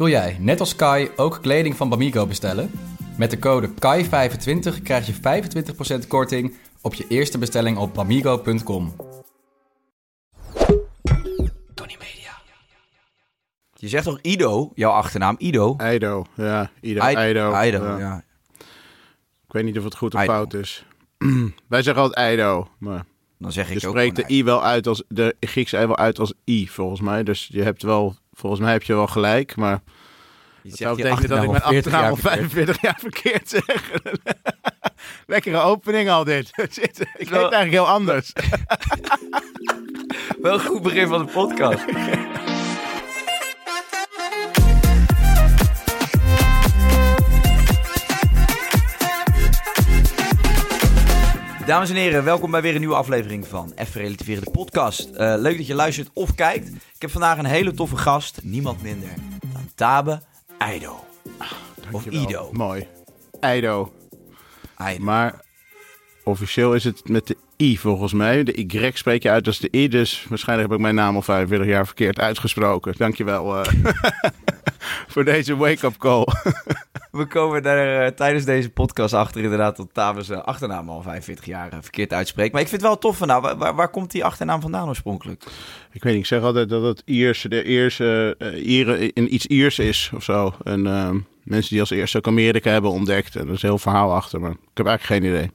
Wil jij, net als Kai, ook kleding van Bamigo bestellen? Met de code KAI25 krijg je 25% korting op je eerste bestelling op bamigo.com. Tony Media. Je zegt toch Ido, jouw achternaam Ido? Eido, ja. Ido. Aido, ja. ja. Ik weet niet of het goed of fout is. Wij zeggen altijd Eido, maar Dan zeg ik je ook spreekt de I wel uit als de Griekse I wel uit als I, volgens mij. Dus je hebt wel, volgens mij heb je wel gelijk, maar Je dat betekenen dat ik mijn 40 achternaam al jaar verkeerd. 45 jaar verkeerd zeg. Lekkere opening al dit. Ik weet het eigenlijk heel anders. Wel een goed begin van de podcast. Dames en heren, welkom bij weer een nieuwe aflevering van Even Relativeren de podcast. Eh, leuk dat je luistert of kijkt. Ik heb vandaag een hele toffe gast, niemand minder dan Tabe Eido. Of Dankjewel. Ido. Mooi. Eido. Eido. Maar officieel is het met de I volgens mij. De Y spreek je uit als de I, dus waarschijnlijk heb ik mijn naam al 45 jaar verkeerd uitgesproken. Dankjewel eh voor deze wake-up call. We komen er eh, tijdens deze podcast achter inderdaad dat Tabe zijn achternaam al 45 jaar eh, verkeerd uitspreekt. Maar ik vind het wel tof van nou, waar, waar, komt die achternaam vandaan oorspronkelijk? ik weet niet, ik zeg altijd dat het Iers, de Ierse, eh, Ieren in iets Iers is of zo. En ehm, mensen die als eerste ook Amerika hebben ontdekt. En er is een heel verhaal achter, maar ik heb eigenlijk geen idee.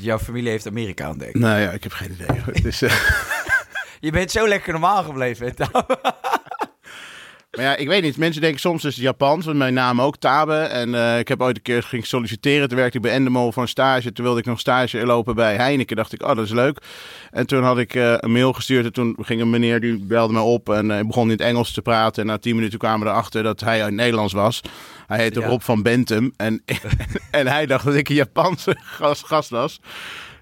Jouw familie heeft Amerika ontdekt. Nou ja, ik heb geen idee. Eh, Je bent zo lekker normaal gebleven? Maar ja, ik weet niet. Mensen denken soms is het Japans, want mijn naam ook Tabe. En eh, ik heb ooit een keer ging solliciteren. Toen werkte ik bij Endemol voor een stage. Toen wilde ik nog stage lopen bij Heineken. Dacht ik, oh, dat is leuk. En toen had ik eh, een mail gestuurd. En toen ging een meneer, die belde me op. En hij begon in het Engels te praten. En na tien minuten kwamen we erachter dat hij uit Nederlands was. Hij heette Ja. Rob van Bentum. En, en hij dacht dat ik een Japanse gast, gast was.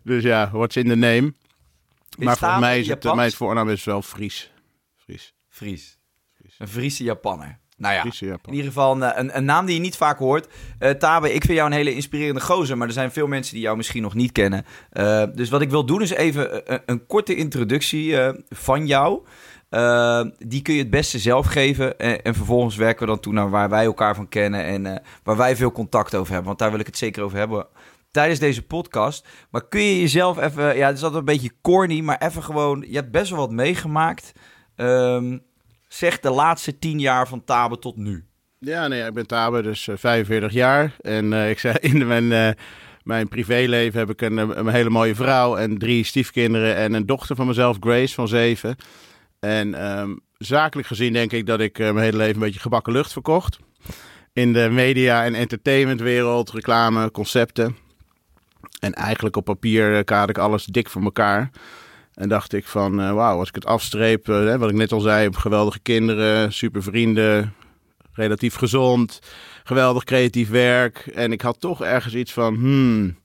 Dus ja, what's in the name? Maar volgens mij is het, mijn voornaam is wel Fries. Fries. Fries. Een Friese Japanner. Nou ja, in ieder geval een, een, een naam die je niet vaak hoort. Eh Tabe, ik vind jou een hele inspirerende gozer, maar er zijn veel mensen die jou misschien nog niet kennen. Eh, dus wat ik wil doen is even een, een korte introductie eh, van jou. Eh, die kun je het beste zelf geven. En, en vervolgens werken we dan toe naar waar wij elkaar van kennen en eh, waar wij veel contact over hebben. Want daar wil ik het zeker over hebben tijdens deze podcast. Maar kun je jezelf even, ja, het is altijd een beetje corny, maar even gewoon, je hebt best wel wat meegemaakt. Ehm, zeg de laatste tien jaar van Tabe tot nu. Ja, nee, ik ben Tabe, dus eh, 45 jaar. En eh, ik zei in mijn, eh, mijn privéleven heb ik een, eh, een hele mooie vrouw en drie stiefkinderen en een dochter van mezelf, Grace, van zeven. En ehm, zakelijk gezien denk ik dat ik eh, mijn hele leven een beetje gebakken lucht verkocht. In de media- en entertainmentwereld, reclame, concepten. En eigenlijk op papier eh, kader ik alles dik voor elkaar. En dacht ik van, eh, wauw, als ik het afstreep, eh, hè, wat ik net al zei, geweldige kinderen, super vrienden, relatief gezond, geweldig creatief werk. En ik had toch ergens iets van, hmm,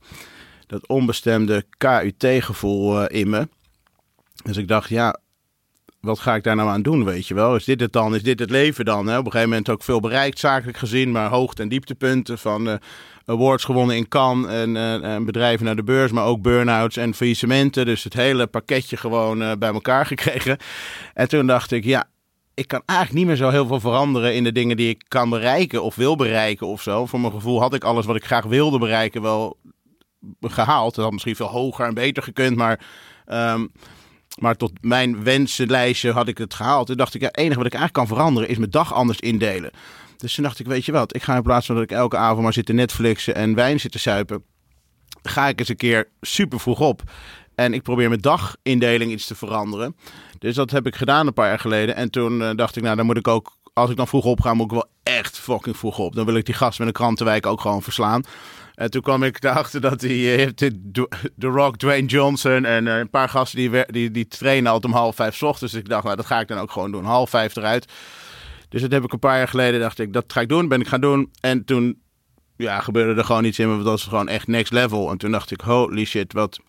dat onbestemde KUT-gevoel eh, in me. Dus ik dacht, ja, wat ga ik daar nou aan doen, weet je wel? Is dit het dan? Is dit het leven dan? Hè? Op een gegeven moment ook veel bereikt, zakelijk gezien, maar hoogte- en dieptepunten van awards gewonnen in Cannes en, eh, en bedrijven naar de beurs, maar ook burn-outs en faillissementen. Dus het hele pakketje gewoon eh, bij elkaar gekregen. En toen dacht ik, ja, ik kan eigenlijk niet meer zo heel veel veranderen in de dingen die ik kan bereiken of wil bereiken of zo. Voor mijn gevoel had ik alles wat ik graag wilde bereiken wel gehaald. Het had misschien veel hoger en beter gekund, maar, ehm, maar tot mijn wensenlijstje had ik het gehaald. Toen dacht ik, ja, het enige wat ik eigenlijk kan veranderen is mijn dag anders indelen. Dus toen dacht ik, weet je wat, ik ga in plaats van dat ik elke avond maar zit te Netflixen en wijn zit te suipen, ga ik eens een keer super vroeg op. En ik probeer mijn dagindeling iets te veranderen. Dus dat heb ik gedaan een paar jaar geleden. En toen eh, dacht ik, nou, dan moet ik ook, als ik dan vroeg op ga, moet ik wel echt fucking vroeg op. Dan wil ik die gast met een krantenwijk ook gewoon verslaan. En toen kwam ik erachter dat die eh, heeft The Rock, Dwayne Johnson en eh, een paar gasten die, die, die trainen altijd om half vijf 's ochtends. Dus ik dacht, nou, dat ga ik dan ook gewoon doen. Half vijf eruit. Dus dat heb ik een paar jaar geleden, dacht ik, dat ga ik doen. Ben ik gaan doen. En toen ja, gebeurde er gewoon iets in me. Dat was gewoon echt next level. En toen dacht ik, holy shit, wat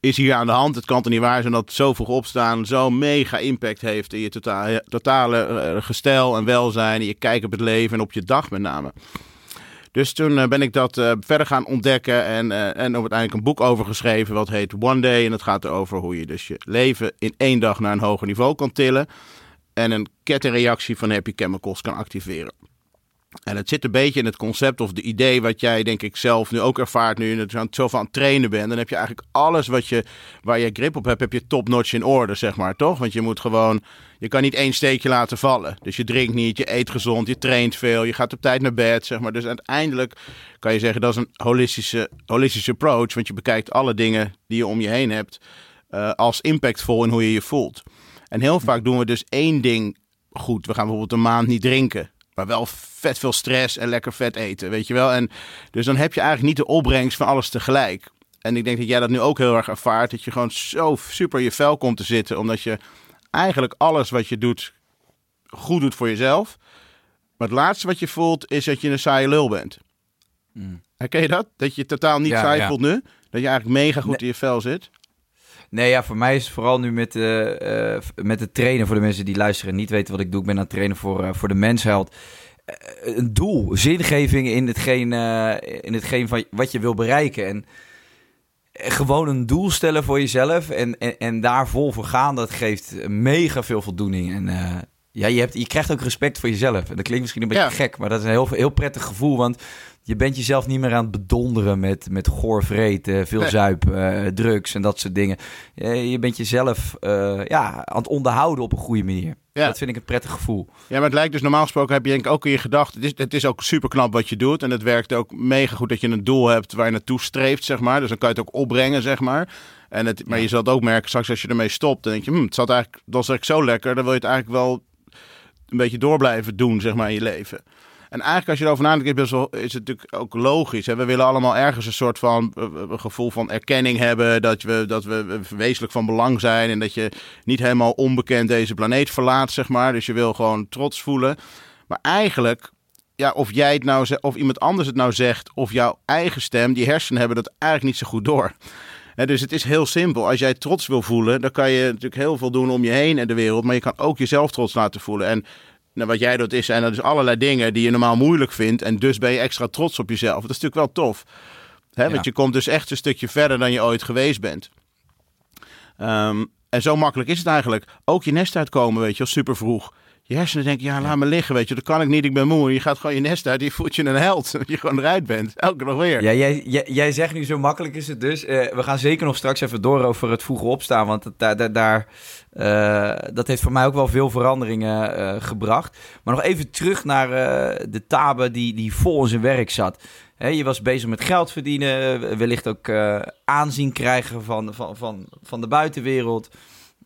is hier aan de hand? Het kan toch niet waar zijn dat zo vroeg opstaan zo'n mega impact heeft in je totale, totale eh, gestel en welzijn. En je kijk op het leven en op je dag met name. Dus toen eh, ben ik dat eh, verder gaan ontdekken en, eh, en uiteindelijk een boek over geschreven wat heet One Day. En het gaat erover hoe je dus je leven in één dag naar een hoger niveau kan tillen. En een kettingreactie van happy chemicals kan activeren. En het zit een beetje in het concept of de idee wat jij denk ik zelf nu ook ervaart nu je het zo van het trainen bent. Dan heb je eigenlijk alles wat je, waar je grip op hebt, heb je top-notch in orde, zeg maar, toch? Want je moet gewoon, je kan niet één steekje laten vallen. Dus je drinkt niet, je eet gezond, je traint veel, je gaat op tijd naar bed, zeg maar. Dus uiteindelijk kan je zeggen dat is een holistische, holistische approach, want je bekijkt alle dingen die je om je heen hebt uh, als impactvol in hoe je je voelt. En heel vaak doen we dus één ding goed. We gaan bijvoorbeeld een maand niet drinken. Maar wel vet veel stress en lekker vet eten, weet je wel. En dus dan heb je eigenlijk niet de opbrengst van alles tegelijk. En ik denk dat jij dat nu ook heel erg ervaart. Dat je gewoon zo super in je vel komt te zitten. Omdat je eigenlijk alles wat je doet goed doet voor jezelf. Maar het laatste wat je voelt is dat je een saaie lul bent. Mm. Herken je dat? Dat je totaal niet saai voelt nu? Dat je eigenlijk mega goed in je vel zit? Nee, ja, voor mij is het vooral nu met, uh, met het trainen. Voor de mensen die luisteren en niet weten wat ik doe. Ik ben aan het trainen voor, uh, voor de mensheld. een doel, zingeving in hetgeen, in hetgeen van wat je wil bereiken. En gewoon een doel stellen voor jezelf en, en, en daar vol voor gaan, dat geeft mega veel voldoening. En ja, je, hebt, je krijgt ook respect voor jezelf. En dat klinkt misschien een beetje gek, maar dat is een heel, heel prettig gevoel. Want je bent jezelf niet meer aan het bedonderen met, met goor vreten, veel nee. zuipen, uh, drugs en dat soort dingen. Uh, je bent jezelf uh, ja, aan het onderhouden op een goede manier. Ja. Dat vind ik een prettig gevoel. Ja, maar het lijkt dus normaal gesproken heb je denk ik ook in je gedacht. Het is, het is ook super knap wat je doet. En het werkt ook mega goed dat je een doel hebt waar je naartoe streeft, zeg maar. Dus dan kan je het ook opbrengen, zeg maar. En het, maar ja. je zal het ook merken straks als je ermee stopt. Dan denk je, hm, het zat eigenlijk, dat is eigenlijk zo lekker. Dan wil je het eigenlijk wel een beetje door blijven doen, zeg maar, in je leven. En eigenlijk als je erover nadenkt, is, het natuurlijk ook logisch. Hè? We willen allemaal ergens een soort van een gevoel van erkenning hebben. Dat we, dat we wezenlijk van belang zijn. En dat je niet helemaal onbekend deze planeet verlaat, zeg maar. Dus je wil gewoon trots voelen. Maar eigenlijk, ja, of jij het nou of iemand anders het nou zegt, of jouw eigen stem, die hersenen hebben dat eigenlijk niet zo goed door. Dus het is heel simpel. Als jij trots wil voelen, dan kan je natuurlijk heel veel doen om je heen en de wereld. Maar je kan ook jezelf trots laten voelen. En nou, wat jij doet is, en dat is allerlei dingen die je normaal moeilijk vindt. En dus ben je extra trots op jezelf. Dat is natuurlijk wel tof. Hè? Ja. Want je komt dus echt een stukje verder dan je ooit geweest bent. Um, en zo makkelijk is het eigenlijk. Ook je nest uitkomen, weet je, super vroeg. Je hersenen denken, ja, laat me liggen, weet je. Dat kan ik niet, ik ben moe. Je gaat gewoon je nest uit, je voelt je een held. Dat je gewoon eruit bent, elke dag weer. Ja, jij, jij, jij zegt nu, zo makkelijk is het dus. Uh, we gaan zeker nog straks even door over het vroege opstaan. Want het, daar, daar, uh, dat heeft voor mij ook wel veel veranderingen uh, gebracht. Maar nog even terug naar de Tabe die, die vol in zijn werk zat. He, je was bezig met geld verdienen, wellicht ook aanzien krijgen van, van, van, van de buitenwereld.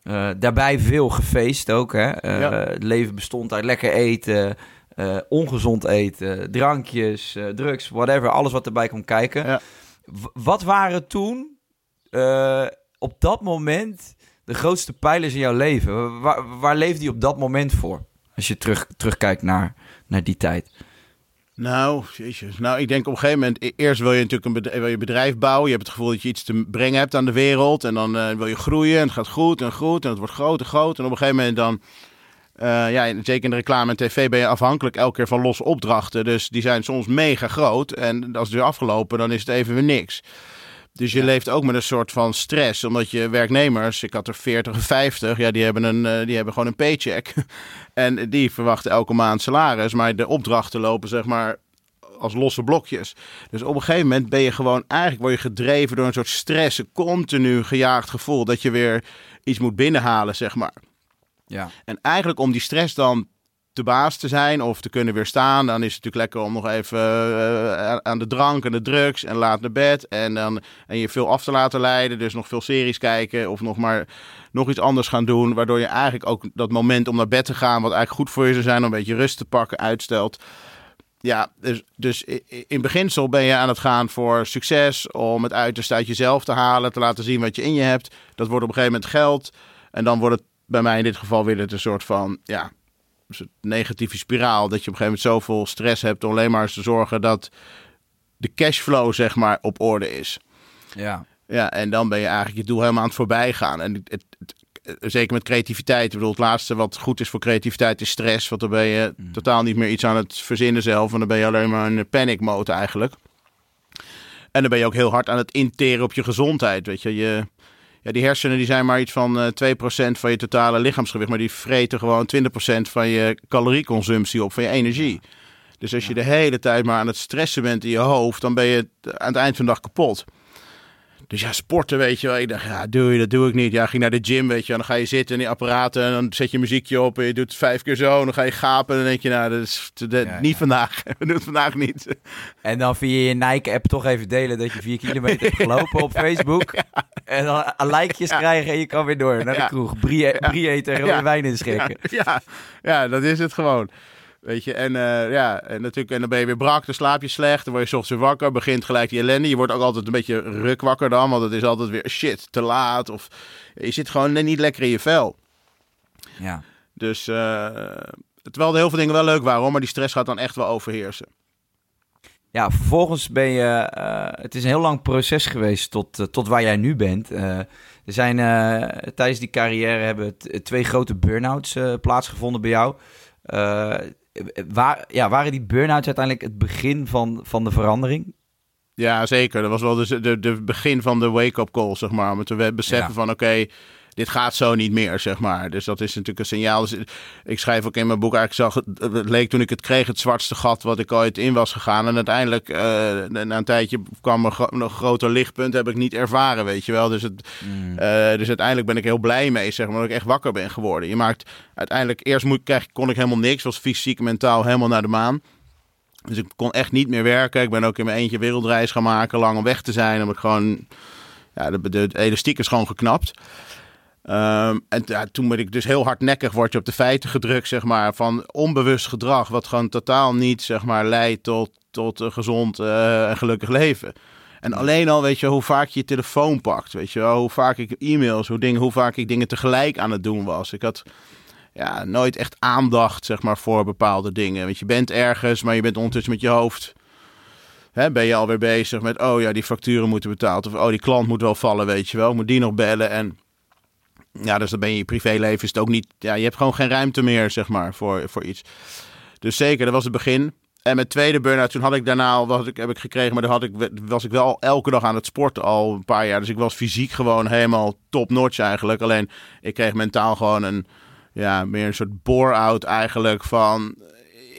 Uh, daarbij veel gefeest ook. Hè? Uh, ja. Het leven bestond uit lekker eten, uh, ongezond eten, drankjes, drugs, whatever. Alles wat erbij komt kijken. Ja. Wat waren toen op dat moment de grootste pijlers in jouw leven? Waar, waar leefde je op dat moment voor? Als je terug, terugkijkt naar, naar die tijd. Nou. Nou, ik denk op een gegeven moment... e-, Eerst wil je natuurlijk een bedrijf, bouwen. Je hebt het gevoel dat je iets te brengen hebt aan de wereld. En dan uh, wil je groeien. En het gaat goed en goed. En het wordt groter en groot. En op een gegeven moment dan... Uh, ja, zeker in de reclame en tv ben je afhankelijk elke keer van losse opdrachten. Dus die zijn soms mega groot. En als het weer afgelopen, dan is het even weer niks. Dus je ja. leeft ook met een soort van stress. Omdat je werknemers, ik had er 40 of 50, ja, die hebben, een, uh, die hebben gewoon een paycheck. en die verwachten elke maand salaris. Maar de opdrachten lopen zeg maar als losse blokjes. Dus op een gegeven moment ben je gewoon, eigenlijk word je gedreven door een soort stress. Een continu gejaagd gevoel dat je weer iets moet binnenhalen, zeg maar. Ja. En eigenlijk om die stress dan de baas te zijn of te kunnen weerstaan, dan is het natuurlijk lekker om nog even uh, aan de drank en de drugs en laat naar bed en dan en je veel af te laten leiden, dus nog veel series kijken of nog maar nog iets anders gaan doen, waardoor je eigenlijk ook dat moment om naar bed te gaan, wat eigenlijk goed voor je zou zijn, om een beetje rust te pakken, uitstelt. Ja, dus, dus in beginsel ben je aan het gaan voor succes, om het uiterste uit jezelf te halen, te laten zien wat je in je hebt. Dat wordt op een gegeven moment geld en dan wordt het bij mij in dit geval weer het een soort van, ja, een negatieve spiraal. Dat je op een gegeven moment zoveel stress hebt om alleen maar eens te zorgen dat de cashflow zeg maar op orde is. Ja. Ja, en dan ben je eigenlijk je doel helemaal aan het voorbij gaan. En het, het, het, zeker met creativiteit. Ik bedoel, het laatste wat goed is voor creativiteit is stress. Want dan ben je mm. totaal niet meer iets aan het verzinnen zelf. En dan ben je alleen maar een panic mode eigenlijk. En dan ben je ook heel hard aan het interen op je gezondheid. Weet je, je Ja, die hersenen die zijn maar iets van uh, 2% van je totale lichaamsgewicht. Maar die vreten gewoon 20% van je calorieconsumptie op, van je energie. Dus als je de hele tijd maar aan het stressen bent in je hoofd, dan ben je aan het eind van de dag kapot. Dus ja, sporten, weet je wel. Ik dacht, ja, doe je, dat doe ik niet. Ja, ging naar de gym, weet je Dan ga je zitten in die apparaten en dan zet je muziekje op en je doet het vijf keer zo. En dan ga je gapen en dan denk je, nou, dat is niet vandaag. We doen het vandaag niet. En dan via je Nike-app toch even delen dat je vier kilometer hebt gelopen op Facebook. En dan likejes krijgen en je kan weer door naar de kroeg. Brie, brie eten en rode wijn inschenken. Ja. Ja. dat is het gewoon. Weet je, en uh, ja, en natuurlijk, en dan ben je weer brak, dan slaap je slecht, dan word je ochtends weer wakker, begint gelijk die ellende. Je wordt ook altijd een beetje rukwakker dan, want het is altijd weer shit, te laat. Of je zit gewoon niet lekker in je vel. Ja. Dus, uh, terwijl er heel veel dingen wel leuk waren, hoor, maar die stress gaat dan echt wel overheersen. Ja, vervolgens ben je, uh, het is een heel lang proces geweest tot, tot waar jij nu bent. er zijn tijdens die carrière hebben twee grote burn-outs plaatsgevonden bij jou. Waar, ja, waren die burn-outs uiteindelijk het begin van, van de verandering? Ja, zeker. Dat was wel de, de, de begin van de wake-up call, zeg maar. Om te beseffen van, oké, dit gaat zo niet meer, zeg maar. Dus dat is natuurlijk een signaal. Dus ik schrijf ook in mijn boek, eigenlijk zag het, het leek toen ik het kreeg het zwartste gat wat ik ooit in was gegaan. En uiteindelijk, uh, na een tijdje kwam er nog groter lichtpunt, heb ik niet ervaren, weet je wel. Dus, het, mm. uh, dus uiteindelijk ben ik heel blij mee, zeg maar, dat ik echt wakker ben geworden. Je maakt uiteindelijk, eerst moet, kreeg, kon ik helemaal niks, was fysiek en mentaal helemaal naar de maan. Dus ik kon echt niet meer werken. Ik ben ook in mijn eentje wereldreis gaan maken, lang om weg te zijn. Omdat ik gewoon, ja, de, de, de elastiek is gewoon geknapt. Um, en ja, toen ben ik dus heel hardnekkig word je op de feiten gedrukt, zeg maar, van onbewust gedrag, wat gewoon totaal niet, zeg maar, leidt tot, tot een gezond uh, en gelukkig leven. En alleen al, weet je, hoe vaak je je telefoon pakt, weet je wel, hoe vaak ik e-mails, hoe, dingen, hoe vaak ik dingen tegelijk aan het doen was. Ik had ja, nooit echt aandacht, zeg maar, voor bepaalde dingen. Want je bent ergens, maar je bent ondertussen met je hoofd Hè, ben je alweer bezig met, oh ja, die facturen moeten betaald. Of, oh, die klant moet wel vallen, weet je wel. Moet die nog bellen. En ja, dus dan ben je je privéleven is het ook niet. Ja, je hebt gewoon geen ruimte meer, zeg maar, voor, voor iets. Dus zeker, dat was het begin. En mijn tweede burn-out, toen had ik daarna al, wat ik, heb ik gekregen, maar dan had ik, was ik wel elke dag aan het sporten al een paar jaar. Dus ik was fysiek gewoon helemaal top-notch eigenlijk. Alleen, ik kreeg mentaal gewoon een, ja, meer een soort bore-out eigenlijk van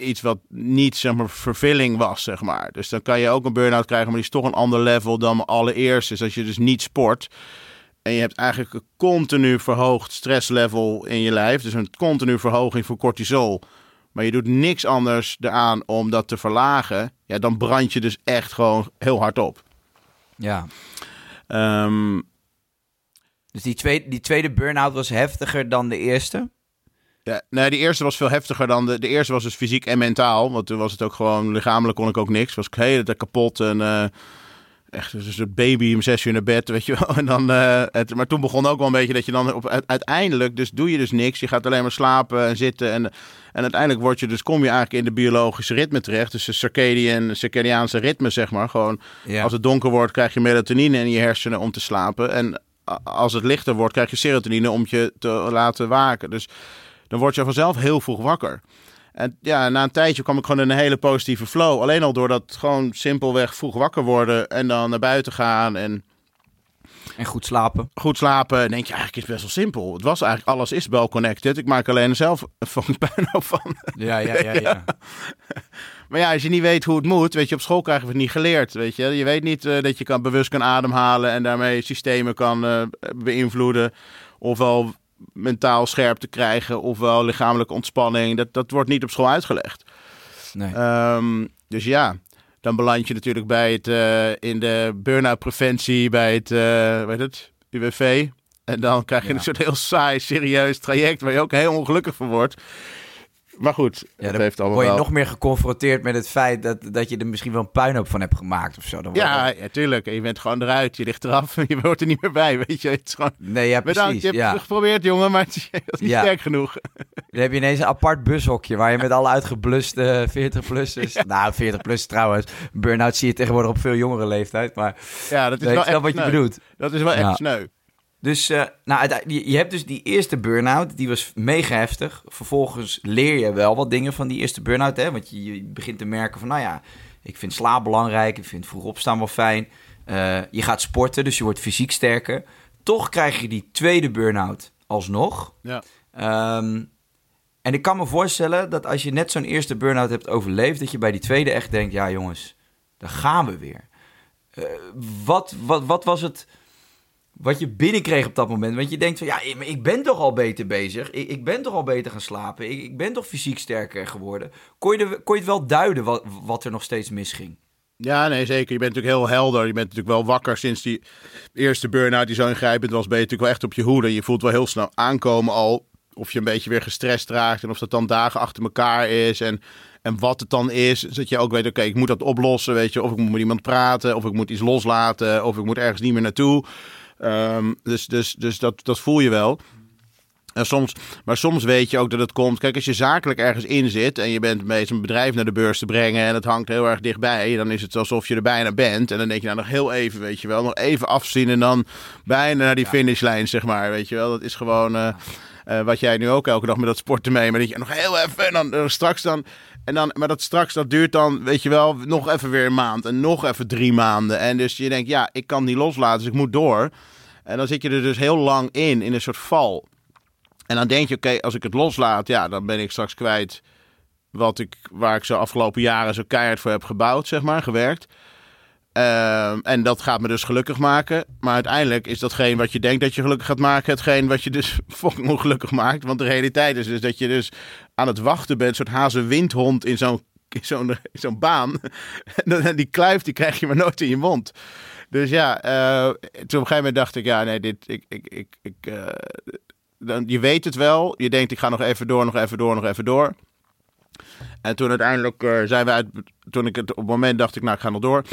iets wat niet, zeg maar, vervulling was, zeg maar. Dus dan kan je ook een burn-out krijgen, maar die is toch een ander level dan allereerst. Dus als je dus niet sport, en je hebt eigenlijk een continu verhoogd stresslevel in je lijf. Dus een continu verhoging voor cortisol. Maar je doet niks anders eraan om dat te verlagen. Ja, dan brand je dus echt gewoon heel hard op. Ja. Um, dus die tweede, die tweede burn-out was heftiger dan de eerste? Ja, nee, de eerste was veel heftiger dan de... De eerste was dus fysiek en mentaal. Want toen was het ook gewoon... Lichamelijk kon ik ook niks. Was ik helemaal kapot en... Uh, echt dus een baby om zes uur naar bed, weet je wel. En dan, uh, het, maar toen begon ook wel een beetje dat je dan op, uiteindelijk, dus doe je dus niks. Je gaat alleen maar slapen en zitten. En, en uiteindelijk word je dus, kom je eigenlijk in de biologische ritme terecht. Dus de circadian, circadiaanse ritme, zeg maar. Gewoon, als het donker wordt, krijg je melatonine in je hersenen om te slapen. En als het lichter wordt, krijg je serotonine om je te laten waken. Dus dan word je vanzelf heel vroeg wakker. En ja, na een tijdje kwam ik gewoon in een hele positieve flow. Alleen al door dat gewoon simpelweg vroeg wakker worden en dan naar buiten gaan en... En goed slapen. Goed slapen. En denk je, eigenlijk is het best wel simpel. Het was eigenlijk, alles is wel connected. Ik maak alleen zelf een puinhoop van. Ja, ja, ja, ja. maar ja, als je niet weet hoe het moet, weet je, op school krijgen we het niet geleerd, weet je. Je weet niet uh, dat je kan, bewust kan ademhalen en daarmee systemen kan uh, beïnvloeden. Ofwel mentaal scherp te krijgen, ofwel lichamelijke ontspanning. Dat, dat wordt niet op school uitgelegd. Nee. Um, dus ja, dan beland je natuurlijk bij het, uh, in de burn-out preventie, bij het, uh, weet het, UWV. En dan krijg je een soort heel saai, serieus traject waar je ook heel ongelukkig van wordt. Maar goed, ja, dan heeft allemaal word je nog meer geconfronteerd met het feit dat, dat je er misschien wel een puinhoop van hebt gemaakt of zo. Dan ja, ja, tuurlijk. je bent gewoon eruit, je ligt eraf, je hoort er niet meer bij, weet je. Het is gewoon... Nee, ja, precies. Bedankt, je hebt het geprobeerd, jongen, maar het is niet sterk genoeg. Dan heb je ineens een apart bushokje waar je met alle uitgebluste 40-plussers... Nou, 40-plus trouwens. Burn-out zie je tegenwoordig op veel jongere leeftijd, maar... Ja, dat is wel echt wat je bedoelt. Dat is wel echt sneu. Dus uh, nou, je hebt dus die eerste burn-out, die was mega heftig. Vervolgens leer je wel wat dingen van die eerste burn-out, hè? Want je, je, begint te merken van, nou ja, ik vind slaap belangrijk, ik vind vroeg opstaan wel fijn. Uh, je gaat sporten, dus je wordt fysiek sterker. toch krijg je die tweede burn-out alsnog. Ja. Ehm, en ik kan me voorstellen dat als je net zo'n eerste burn-out hebt overleefd, dat je bij die tweede echt denkt: ja, jongens, daar gaan we weer. Eh, wat, wat, wat was het wat je binnenkreeg op dat moment? Want je denkt van ja, ik ben toch al beter bezig. Ik, ik ben toch al beter gaan slapen. Ik, ik, ben toch fysiek sterker geworden. Kon je, kon je het wel duiden wat, er nog steeds misging? Ja, nee, zeker. Je bent natuurlijk heel helder. Je bent natuurlijk wel wakker sinds die eerste burn-out die zo ingrijpend was. Ben je natuurlijk wel echt op je hoede. Je voelt wel heel snel aankomen al of je een beetje weer gestrest raakt. En of dat dan dagen achter elkaar is. En, en wat het dan is. Zodat je ook weet, oké, ik moet dat oplossen. Weet je, of ik moet met iemand praten. Of ik moet iets loslaten. Of ik moet ergens niet meer naartoe. Um, dus dus, dus dat, dat voel je wel. En soms, maar soms weet je ook dat het komt. Kijk, als je zakelijk ergens in zit en je bent bezig een bedrijf naar de beurs te brengen en het hangt heel erg dichtbij, dan is het alsof je er bijna bent. En dan denk je nou nog heel even, weet je wel, nog even afzien en dan bijna naar die finishlijn, zeg maar. Weet je wel, dat is gewoon uh, uh, wat jij nu ook elke dag met dat sporten mee. Maar dat je nog heel even en dan uh, straks dan. En dan, maar dat straks, dat duurt dan, weet je wel, nog even weer een maand en nog even drie maanden. En dus je denkt, ja, ik kan niet loslaten, dus ik moet door. En dan zit je er dus heel lang in, in een soort val. En dan denk je, oké, als ik het loslaat, ja, dan ben ik straks kwijt wat ik, waar ik zo afgelopen jaren zo keihard voor heb gebouwd, zeg maar, gewerkt. Um, en dat gaat me dus gelukkig maken. Maar uiteindelijk is datgene wat je denkt dat je gelukkig gaat maken, hetgeen wat je dus fucking ongelukkig maakt. Want de realiteit is dus dat je dus aan het wachten bent, een soort hazenwindhond in zo'n zo'n zo'n baan. en die kluif, die krijg je maar nooit in je mond. Dus ja, uh, toen op een gegeven moment dacht ik, ja, nee, dit, ik, ik, ik, ik uh, dan, je weet het wel. Je denkt, ik ga nog even door, nog even door, nog even door. En toen uiteindelijk uh, zijn we uit, toen ik het op het moment dacht ik, nou, ik ga nog door.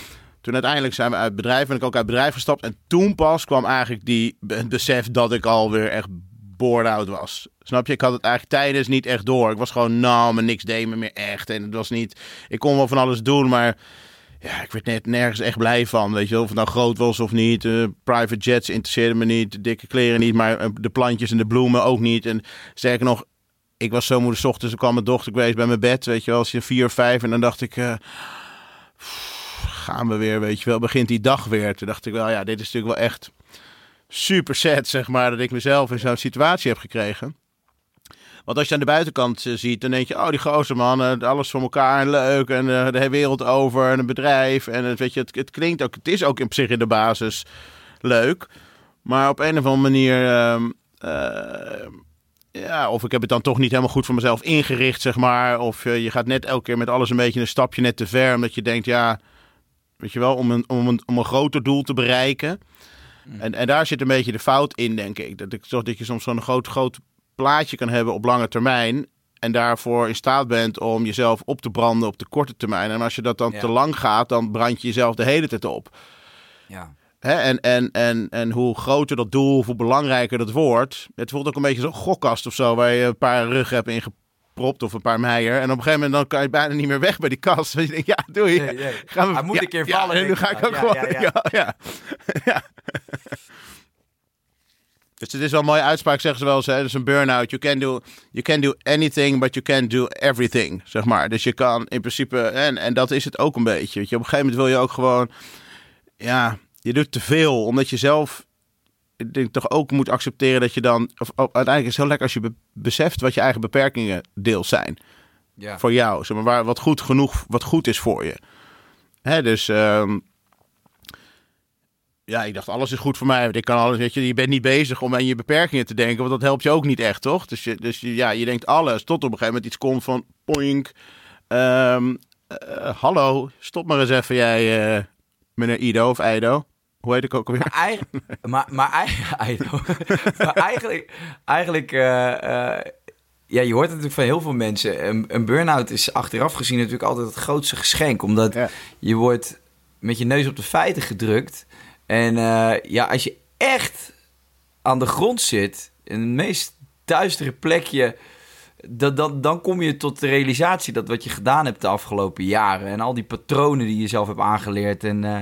Toen uiteindelijk zijn we uit bedrijf, ben ik ook uit bedrijf gestapt. En toen pas kwam eigenlijk die, het besef dat ik alweer echt bored-out was. Snap je? Ik had het eigenlijk tijdens niet echt door. Ik was gewoon, nou, maar niks deed me meer echt. En het was niet, ik kon wel van alles doen, maar ja, ik werd net nergens echt blij van. Weet je of het nou groot was of niet. Uh, private jets interesseerden me niet. Dikke kleren niet. Maar uh, de plantjes en de bloemen ook niet. En sterker nog, ik was zo moe. S ochtends kwam mijn dochter geweest bij mijn bed. Weet je als je vier of vijf. En dan dacht ik, uh, gaan we weer, weet je wel. Begint die dag weer. Toen dacht ik wel, ja, dit is natuurlijk wel echt super sad, zeg maar. Dat ik mezelf in zo'n situatie heb gekregen. Want als je aan de buitenkant uh, ziet, dan denk je, oh die gozer man, uh, alles voor elkaar en leuk en uh, de hele wereld over en een bedrijf. En het, weet je, het, het, klinkt ook, het is ook in zich in de basis leuk. Maar op een of andere manier, ja, of ik heb het dan toch niet helemaal goed voor mezelf ingericht, zeg maar. Of je gaat net elke keer met alles een beetje een stapje net te ver, omdat je denkt, ja, weet je wel, om een, om een, om een groter doel te bereiken. Mm. En, en daar zit een beetje de fout in, denk ik. Dat, ik, dat je soms zo'n groot, groot plaatje kan hebben op lange termijn. En daarvoor in staat bent om jezelf op te branden op de korte termijn. En als je dat dan ja. te lang gaat, dan brand je jezelf de hele tijd op. Ja. Hè? En, en, en, en hoe groter dat doel, hoe belangrijker dat wordt. Het voelt ook een beetje zo'n gokkast of zo, waar je een paar rug hebt ingepropt of een paar meijer. En op een gegeven moment dan kan je bijna niet meer weg bij die kast. Dus je denkt, ja, doe je. Nee, nee. Gaan we, Hij moet ja, een keer vallen. Ja, en nu ga ik ook gewoon. Ja, ja. ja. Dus het is wel een mooie uitspraak, zeggen ze wel eens. Hè? Dus een burn-out. You can, do, you can do anything, but you can't do everything. Zeg maar. Dus je kan in principe. En, en dat is het ook een beetje. Weet je. Op een gegeven moment wil je ook gewoon. Ja, je doet te veel. Omdat je zelf. Ik denk toch ook moet accepteren dat je dan. Of, of, uiteindelijk is het heel lekker als je be, beseft wat je eigen beperkingen deels zijn. Ja. Voor jou. Zeg maar, waar, wat goed genoeg. Wat goed is voor je. Hè, dus. Um, ja, ik dacht, alles is goed voor mij. Ik kan alles, weet je, je bent niet bezig om aan je beperkingen te denken, want dat helpt je ook niet echt, toch? Dus, je, dus je, ja, je denkt alles, tot op een gegeven moment iets komt van, poink, um, uh, hallo, stop maar eens even jij, uh, meneer Ido of Eido. Hoe heet ik ook alweer? Maar, eigen, maar, maar, eigenlijk, eigenlijk uh, ja, je hoort het natuurlijk van heel veel mensen. Een, een burn-out is achteraf gezien natuurlijk altijd het grootste geschenk, omdat ja. je wordt met je neus op de feiten gedrukt. En uh, ja, als je echt aan de grond zit, in het meest duistere plekje, dat, dat, dan kom je tot de realisatie dat wat je gedaan hebt de afgelopen jaren en al die patronen die je zelf hebt aangeleerd en uh,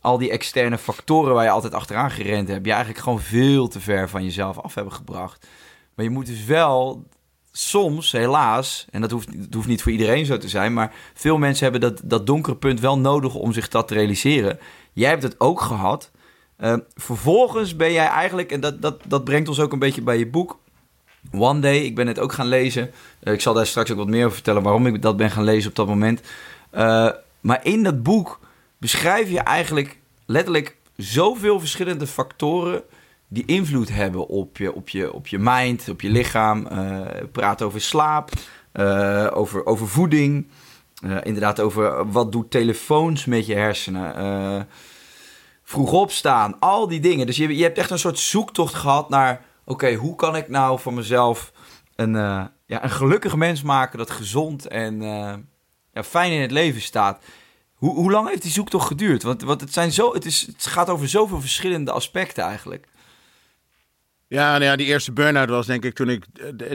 al die externe factoren waar je altijd achteraan gerend hebt, je eigenlijk gewoon veel te ver van jezelf af hebben gebracht. Maar je moet dus wel soms, helaas, en dat hoeft, hoeft niet voor iedereen zo te zijn, maar veel mensen hebben dat, dat donkere punt wel nodig om zich dat te realiseren. Jij hebt het ook gehad. Uh, vervolgens ben jij eigenlijk, en dat, dat, dat brengt ons ook een beetje bij je boek. One Day, ik ben het ook gaan lezen. Uh, ik zal daar straks ook wat meer over vertellen waarom ik dat ben gaan lezen op dat moment. Uh, maar in dat boek beschrijf je eigenlijk letterlijk zoveel verschillende factoren die invloed hebben op je, op je, op je mind, op je lichaam. Uh, praat over slaap, over, over voeding. inderdaad over wat doet telefoons met je hersenen. vroeg opstaan, al die dingen. Dus je, je hebt echt een soort zoektocht gehad naar oké, hoe kan ik nou voor mezelf een, ja, een gelukkig mens maken dat gezond en ja, fijn in het leven staat. Hoe, hoe lang heeft die zoektocht geduurd? Want, want het, zijn zo, het, is, het gaat over zoveel verschillende aspecten eigenlijk. Ja, nou ja, die eerste burn-out was denk ik toen ik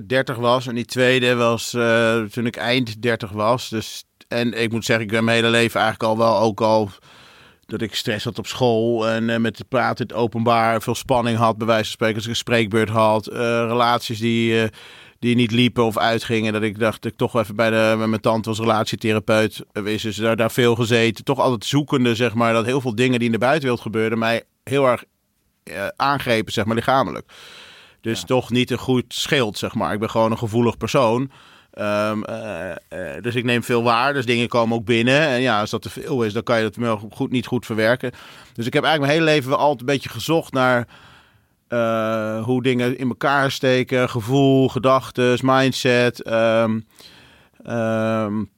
30 was. En die tweede was uh, toen ik eind 30 was. Dus, en ik moet zeggen, ik ben mijn hele leven eigenlijk al wel ook al dat ik stress had op school en uh, met het praten het openbaar veel spanning had, bij wijze van spreken, als ik een spreekbeurt had, relaties die, die niet liepen of uitgingen, dat ik dacht dat ik toch even bij, de, met mijn tante als relatietherapeut is, dus daar, daar veel gezeten, toch altijd zoekende, zeg maar, dat heel veel dingen die in de buitenwereld gebeurden mij heel erg aangrepen, zeg maar, lichamelijk. Dus ja. toch niet een goed schild, zeg maar. Ik ben gewoon een gevoelig persoon. Um, uh, uh, dus ik neem veel waar, dus dingen komen ook binnen. En ja, als dat te veel is, dan kan je dat goed, niet goed verwerken. Dus ik heb eigenlijk mijn hele leven wel altijd een beetje gezocht naar uh, hoe dingen in elkaar steken. Gevoel, gedachten, mindset. Um, um,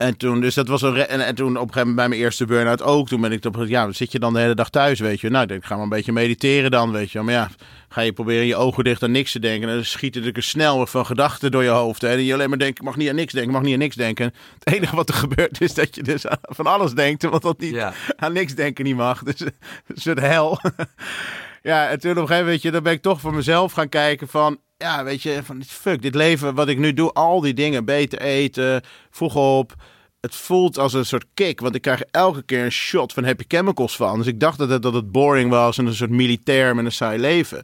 en toen, dus dat was een. En, en, toen op een gegeven moment bij mijn eerste burn-out ook. Toen ben ik op. Ja, zit je dan de hele dag thuis, weet je. Nou, ik denk, ga maar een beetje mediteren dan, weet je. Maar ja, ga je proberen je ogen dicht aan niks te denken. En dan schieten er snel van gedachten door je hoofd. Hè. En je alleen maar denkt, ik mag niet aan niks denken, mag niet aan niks denken. Het enige wat er gebeurt is dat je dus van alles denkt. Want dat niet ja. aan niks denken niet mag. Dus een soort hel. ja, en toen op een gegeven moment, dan ben ik toch voor mezelf gaan kijken van ja, weet je, van fuck, dit leven wat ik nu doe, al die dingen, beter eten, vroeg op. Het voelt als een soort kick, want ik krijg elke keer een shot van happy chemicals van. Dus ik dacht dat het, dat het boring was en een soort militair met een saai leven.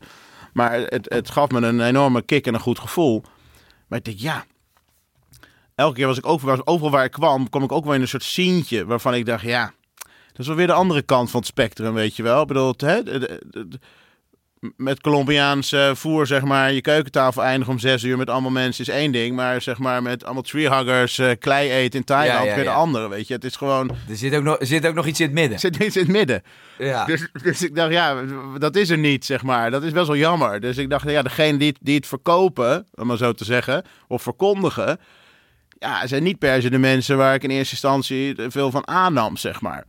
Maar het, het gaf me een enorme kick en een goed gevoel. Maar ik denk, ja, elke keer was ik overal, overal waar ik kwam, kwam ik ook wel in een soort sientje waarvan ik dacht, ja, dat is wel weer de andere kant van het spectrum, weet je wel. Ik bedoel, hè, met Colombiaans uh, voer, zeg maar, je keukentafel eindigen om zes uur met allemaal mensen is één ding. Maar zeg maar met allemaal treehuggers, uh, klei eten in Thailand, ja, ja, weer de andere, weet je. Het is gewoon... Er zit ook nog, zit ook nog iets in het midden. Er zit iets in het midden. Ja. Dus, dus ik dacht, ja, dat is er niet, zeg maar. Dat is best wel jammer. Dus ik dacht, ja, degene die, die het verkopen, om maar zo te zeggen, of verkondigen... Ja, zijn niet per se de mensen waar ik in eerste instantie veel van aannam, zeg maar.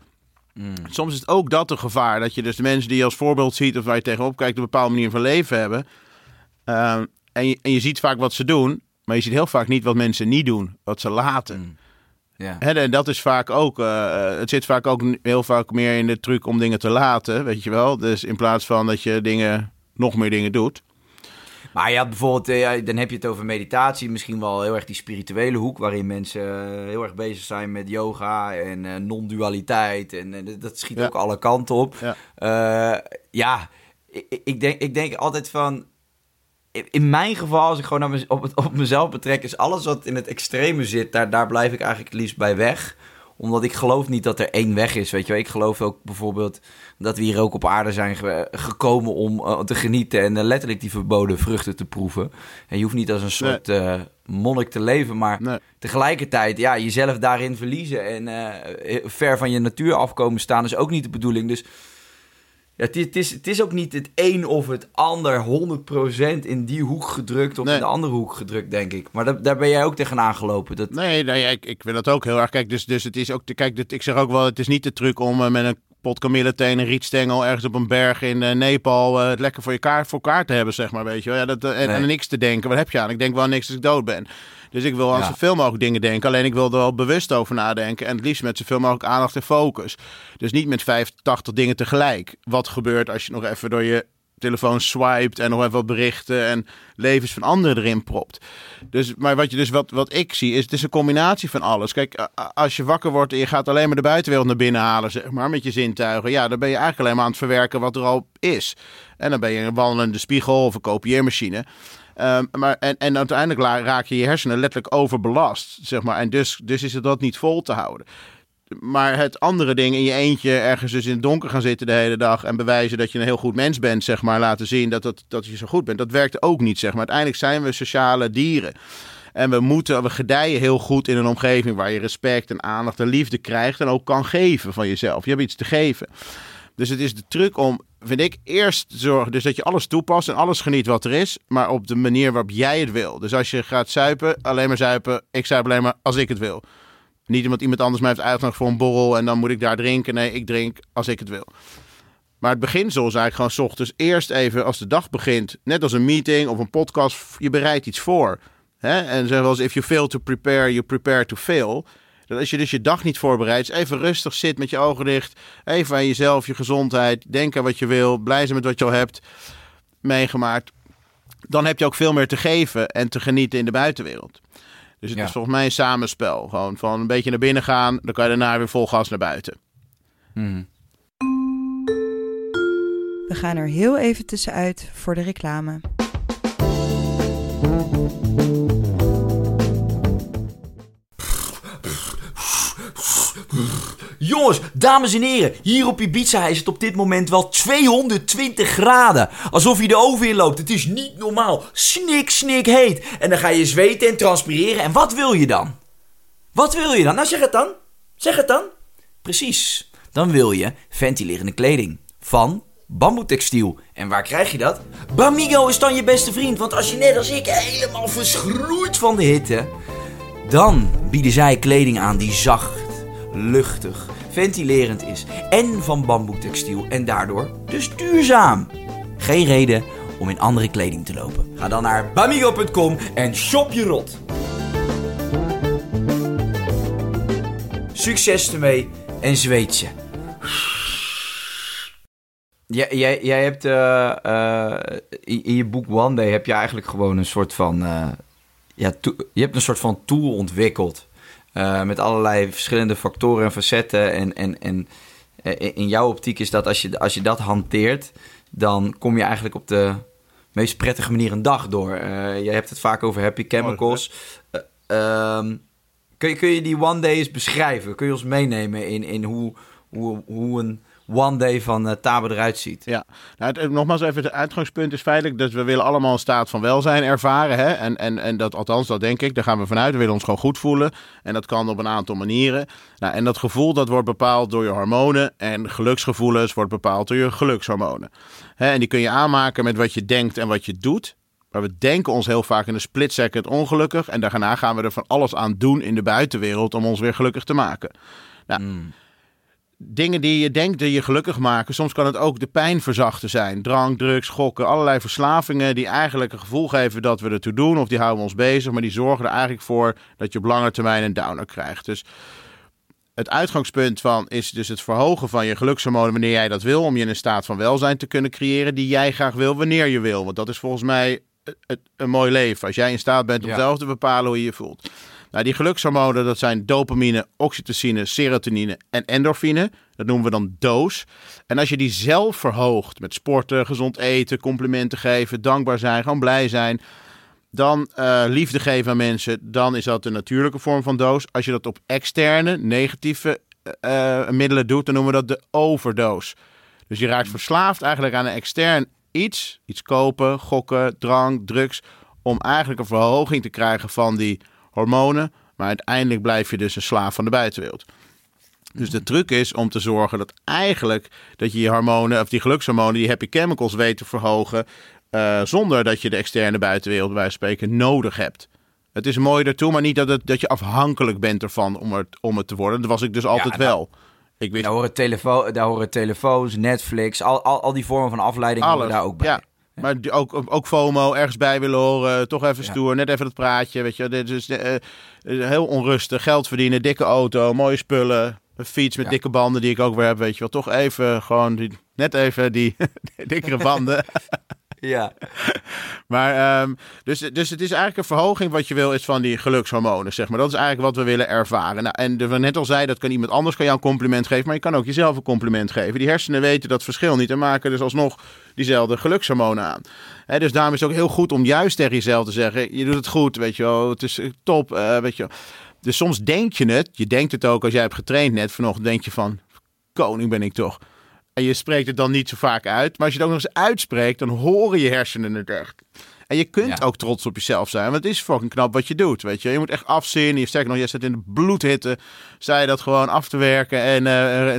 Mm. Soms is het ook dat een gevaar. Dat je dus de mensen die je als voorbeeld ziet of waar je tegenop kijkt, een bepaalde manier van leven hebben. Uh, en, je, en je ziet vaak wat ze doen, maar je ziet heel vaak niet wat mensen niet doen, wat ze laten. Mm. Ja. en dat is vaak ook, uh, het zit vaak ook heel vaak meer in de truc om dingen te laten, weet je wel. Dus in plaats van dat je dingen, nog meer dingen doet. Maar ja, bijvoorbeeld, eh, dan heb je het over meditatie. Misschien wel heel erg die spirituele hoek. Waarin mensen eh, heel erg bezig zijn met yoga en uh, non-dualiteit. En dat schiet ook alle kanten op. Ja, ja ik, ik, denk, ik denk altijd van. In mijn geval, als ik gewoon naar op, op mezelf betrek, is alles wat in het extreme zit, daar, daar blijf ik eigenlijk het liefst bij weg omdat ik geloof niet dat er één weg is, weet je wel. Ik geloof ook bijvoorbeeld dat we hier ook op aarde zijn gekomen om uh, te genieten en uh, letterlijk die verboden vruchten te proeven. En je hoeft niet als een soort nee. uh, monnik te leven, maar nee. tegelijkertijd ja, jezelf daarin verliezen en ver van je natuur afkomen staan is ook niet de bedoeling. Dus ja, het, het, is, het is ook niet het een of het ander 100% in die hoek gedrukt of nee. in de andere hoek gedrukt, denk ik. Maar dat, daar ben jij ook tegenaan gelopen. Dat... Nee, nee ik, ik vind dat ook heel erg. Kijk, dus, dus het is ook, kijk, dit, ik zeg ook wel, het is niet de truc om uh, met een pot kamilletheen, een rietstengel ergens op een berg in uh, Nepal uh, het lekker voor je kaart voor elkaar te hebben, zeg maar, weet je wel. Ja, dat, en, nee. en niks te denken. Wat heb je aan? Ik denk wel niks als ik dood ben. Dus ik wil aan ja. zoveel mogelijk dingen denken. Alleen ik wil er wel bewust over nadenken. En het liefst met zoveel mogelijk aandacht en focus. Dus niet met 85 dingen tegelijk. Wat gebeurt als je nog even door je telefoon swiped en nog even wat berichten en levens van anderen erin propt. Dus, maar wat, je dus, wat, wat ik zie is, het is een combinatie van alles. Kijk, als je wakker wordt en je gaat alleen maar de buitenwereld naar binnen halen, zeg maar, met je zintuigen. Ja, dan ben je eigenlijk alleen maar aan het verwerken wat er al is. En dan ben je een wandelende spiegel of een kopieermachine. Um, maar, en, en uiteindelijk raak je je hersenen letterlijk overbelast, zeg maar. En dus, dus is het dat niet vol te houden. Maar het andere ding in je eentje ergens dus in het donker gaan zitten de hele dag en bewijzen dat je een heel goed mens bent, zeg maar, laten zien dat, dat, dat je zo goed bent, dat werkt ook niet, zeg maar. Uiteindelijk zijn we sociale dieren. En we moeten, we gedijen heel goed in een omgeving waar je respect en aandacht en liefde krijgt en ook kan geven van jezelf. Je hebt iets te geven. Dus het is de truc om, vind ik, eerst te zorgen dus dat je alles toepast en alles geniet wat er is, maar op de manier waarop jij het wil. Dus als je gaat zuipen, alleen maar zuipen, ik zuip alleen maar als ik het wil. Niet omdat iemand anders mij heeft uitgenodigd voor een borrel en dan moet ik daar drinken. Nee, ik drink als ik het wil. Maar het beginsel is eigenlijk gewoon s ochtends eerst even als de dag begint, net als een meeting of een podcast, je bereidt iets voor. Hè? En zeggen wel eens, if you fail to prepare, you prepare to fail. Dat als je dus je dag niet voorbereidt, even rustig zit met je ogen dicht, even aan jezelf, je gezondheid, denk aan wat je wil, blij zijn met wat je al hebt meegemaakt, dan heb je ook veel meer te geven en te genieten in de buitenwereld. Dus het Ja. is volgens mij een samenspel. Gewoon van een beetje naar binnen gaan, dan kan je daarna weer vol gas naar buiten. Mhm. We gaan er heel even tussenuit voor de reclame. Jongens, dames en heren, hier op Ibiza is het op dit moment wel 220 graden. Alsof je de oven inloopt. Het is niet normaal. Snik, snik heet. En dan ga je zweten en transpireren. En wat wil je dan? Wat wil je dan? Nou, zeg het dan. Zeg het dan. Precies. Dan wil je ventilerende kleding van bamboetextiel. En waar krijg je dat? Bamigo is dan je beste vriend. Want als je net als ik helemaal verschroeit van de hitte... Dan bieden zij kleding aan die zacht, luchtig, ventilerend is en van bamboetextiel en daardoor dus duurzaam. Geen reden om in andere kleding te lopen. Ga dan naar bamigo.com en shop je rot. Succes ermee en zweet je. Jij, jij, hebt eh, eh, in, je boek One Day heb je eigenlijk gewoon een soort van eh, ja, je hebt een soort van tool ontwikkeld. Eh, met allerlei verschillende factoren en facetten. En, en, en eh, in- jouw optiek is dat als je, als je dat hanteert, dan kom je eigenlijk op de meest prettige manier een dag door. Eh je hebt het vaak over happy chemicals. Eh, ehm, kun, je, kun je die one day eens beschrijven? Kun je ons meenemen in, in hoe, hoe, hoe een one day van eh Tabe eruit ziet? Ja, nou, het, nogmaals even, het uitgangspunt is feitelijk dat we willen allemaal een staat van welzijn ervaren. Hè? En, en, en dat, althans, dat denk ik, daar gaan we vanuit. We willen ons gewoon goed voelen. En dat kan op een aantal manieren. Nou, en dat gevoel dat wordt bepaald door je hormonen. En geluksgevoelens wordt bepaald door je gelukshormonen. Hè? En die kun je aanmaken met wat je denkt en wat je doet. Maar we denken ons heel vaak in een split second ongelukkig. En daarna gaan we er van alles aan doen in de buitenwereld om ons weer gelukkig te maken. Nou, Mm. Dingen die je denkt die je gelukkig maken. Soms kan het ook de pijn verzachten zijn. Drank, drugs, gokken, allerlei verslavingen die eigenlijk een gevoel geven dat we ertoe doen. Of die houden ons bezig, maar die zorgen er eigenlijk voor dat je op lange termijn een downer krijgt. Dus het uitgangspunt van is dus het verhogen van je gelukshormonen wanneer jij dat wil. Om je in een staat van welzijn te kunnen creëren die jij graag wil wanneer je wil. Want dat is volgens mij een mooi leven. Als jij in staat bent om Ja. zelf te bepalen hoe je je voelt. Nou, die gelukshormonen, dat zijn dopamine, oxytocine, serotonine en endorfine. Dat noemen we dan doos. En als je die zelf verhoogt met sporten, gezond eten, complimenten geven, dankbaar zijn, gewoon blij zijn, dan eh, liefde geven aan mensen, dan is dat een natuurlijke vorm van doos. Als je dat op externe, negatieve eh, eh, middelen doet, dan noemen we dat de overdoos. Dus je raakt verslaafd eigenlijk aan een extern iets, iets kopen, gokken, drank, drugs, om eigenlijk een verhoging te krijgen van die hormonen. Maar uiteindelijk blijf je dus een slaaf van de buitenwereld. Dus de truc is om te zorgen dat eigenlijk dat je je hormonen, of die gelukshormonen, die happy chemicals weet te verhogen. eh, zonder dat je de externe buitenwereld bij spreken nodig hebt. Het is mooi daartoe, maar niet dat, het, dat je afhankelijk bent ervan om, het, om het te worden. Dat was ik dus altijd wel. Ik wist Daar horen, telefoon, daar horen telefoons, Netflix, al, al, al die vormen van afleiding alles. daar ook bij. Ja. Maar ook, ook FOMO, ergens bij willen horen, toch even stoer, net even dat praatje, weet je. Dit is eh, eh, heel onrustig, geld verdienen, dikke auto, mooie spullen, een fiets met dikke banden die ik ook weer heb, weet je wel. Toch even gewoon, die, net even die dikkere banden. Ja. Maar, ehm, dus, dus het is eigenlijk een verhoging wat je wil, is van die gelukshormonen, zeg maar. Dat is eigenlijk wat we willen ervaren. Nou, en de, we net al zei, dat kan iemand anders kan jou een compliment geven, maar je kan ook jezelf een compliment geven. Die hersenen weten dat verschil niet en maken dus alsnog diezelfde gelukshormonen aan. Dus daarom is het ook heel goed om juist tegen jezelf te zeggen, je doet het goed, weet je wel, het is eh, top, eh, weet je wel. Dus soms denk je het, je denkt het ook als jij hebt getraind net vanochtend, denk je van, koning ben ik toch. En je spreekt het dan niet zo vaak uit. Maar als je het ook nog eens uitspreekt, dan horen je hersenen het echt. En je kunt Ja. ook trots op jezelf zijn. Want het is fucking knap wat je doet. Weet je, je moet echt afzien. Je sterker nog, je zit in de bloedhitte. Je dat gewoon af te werken. En,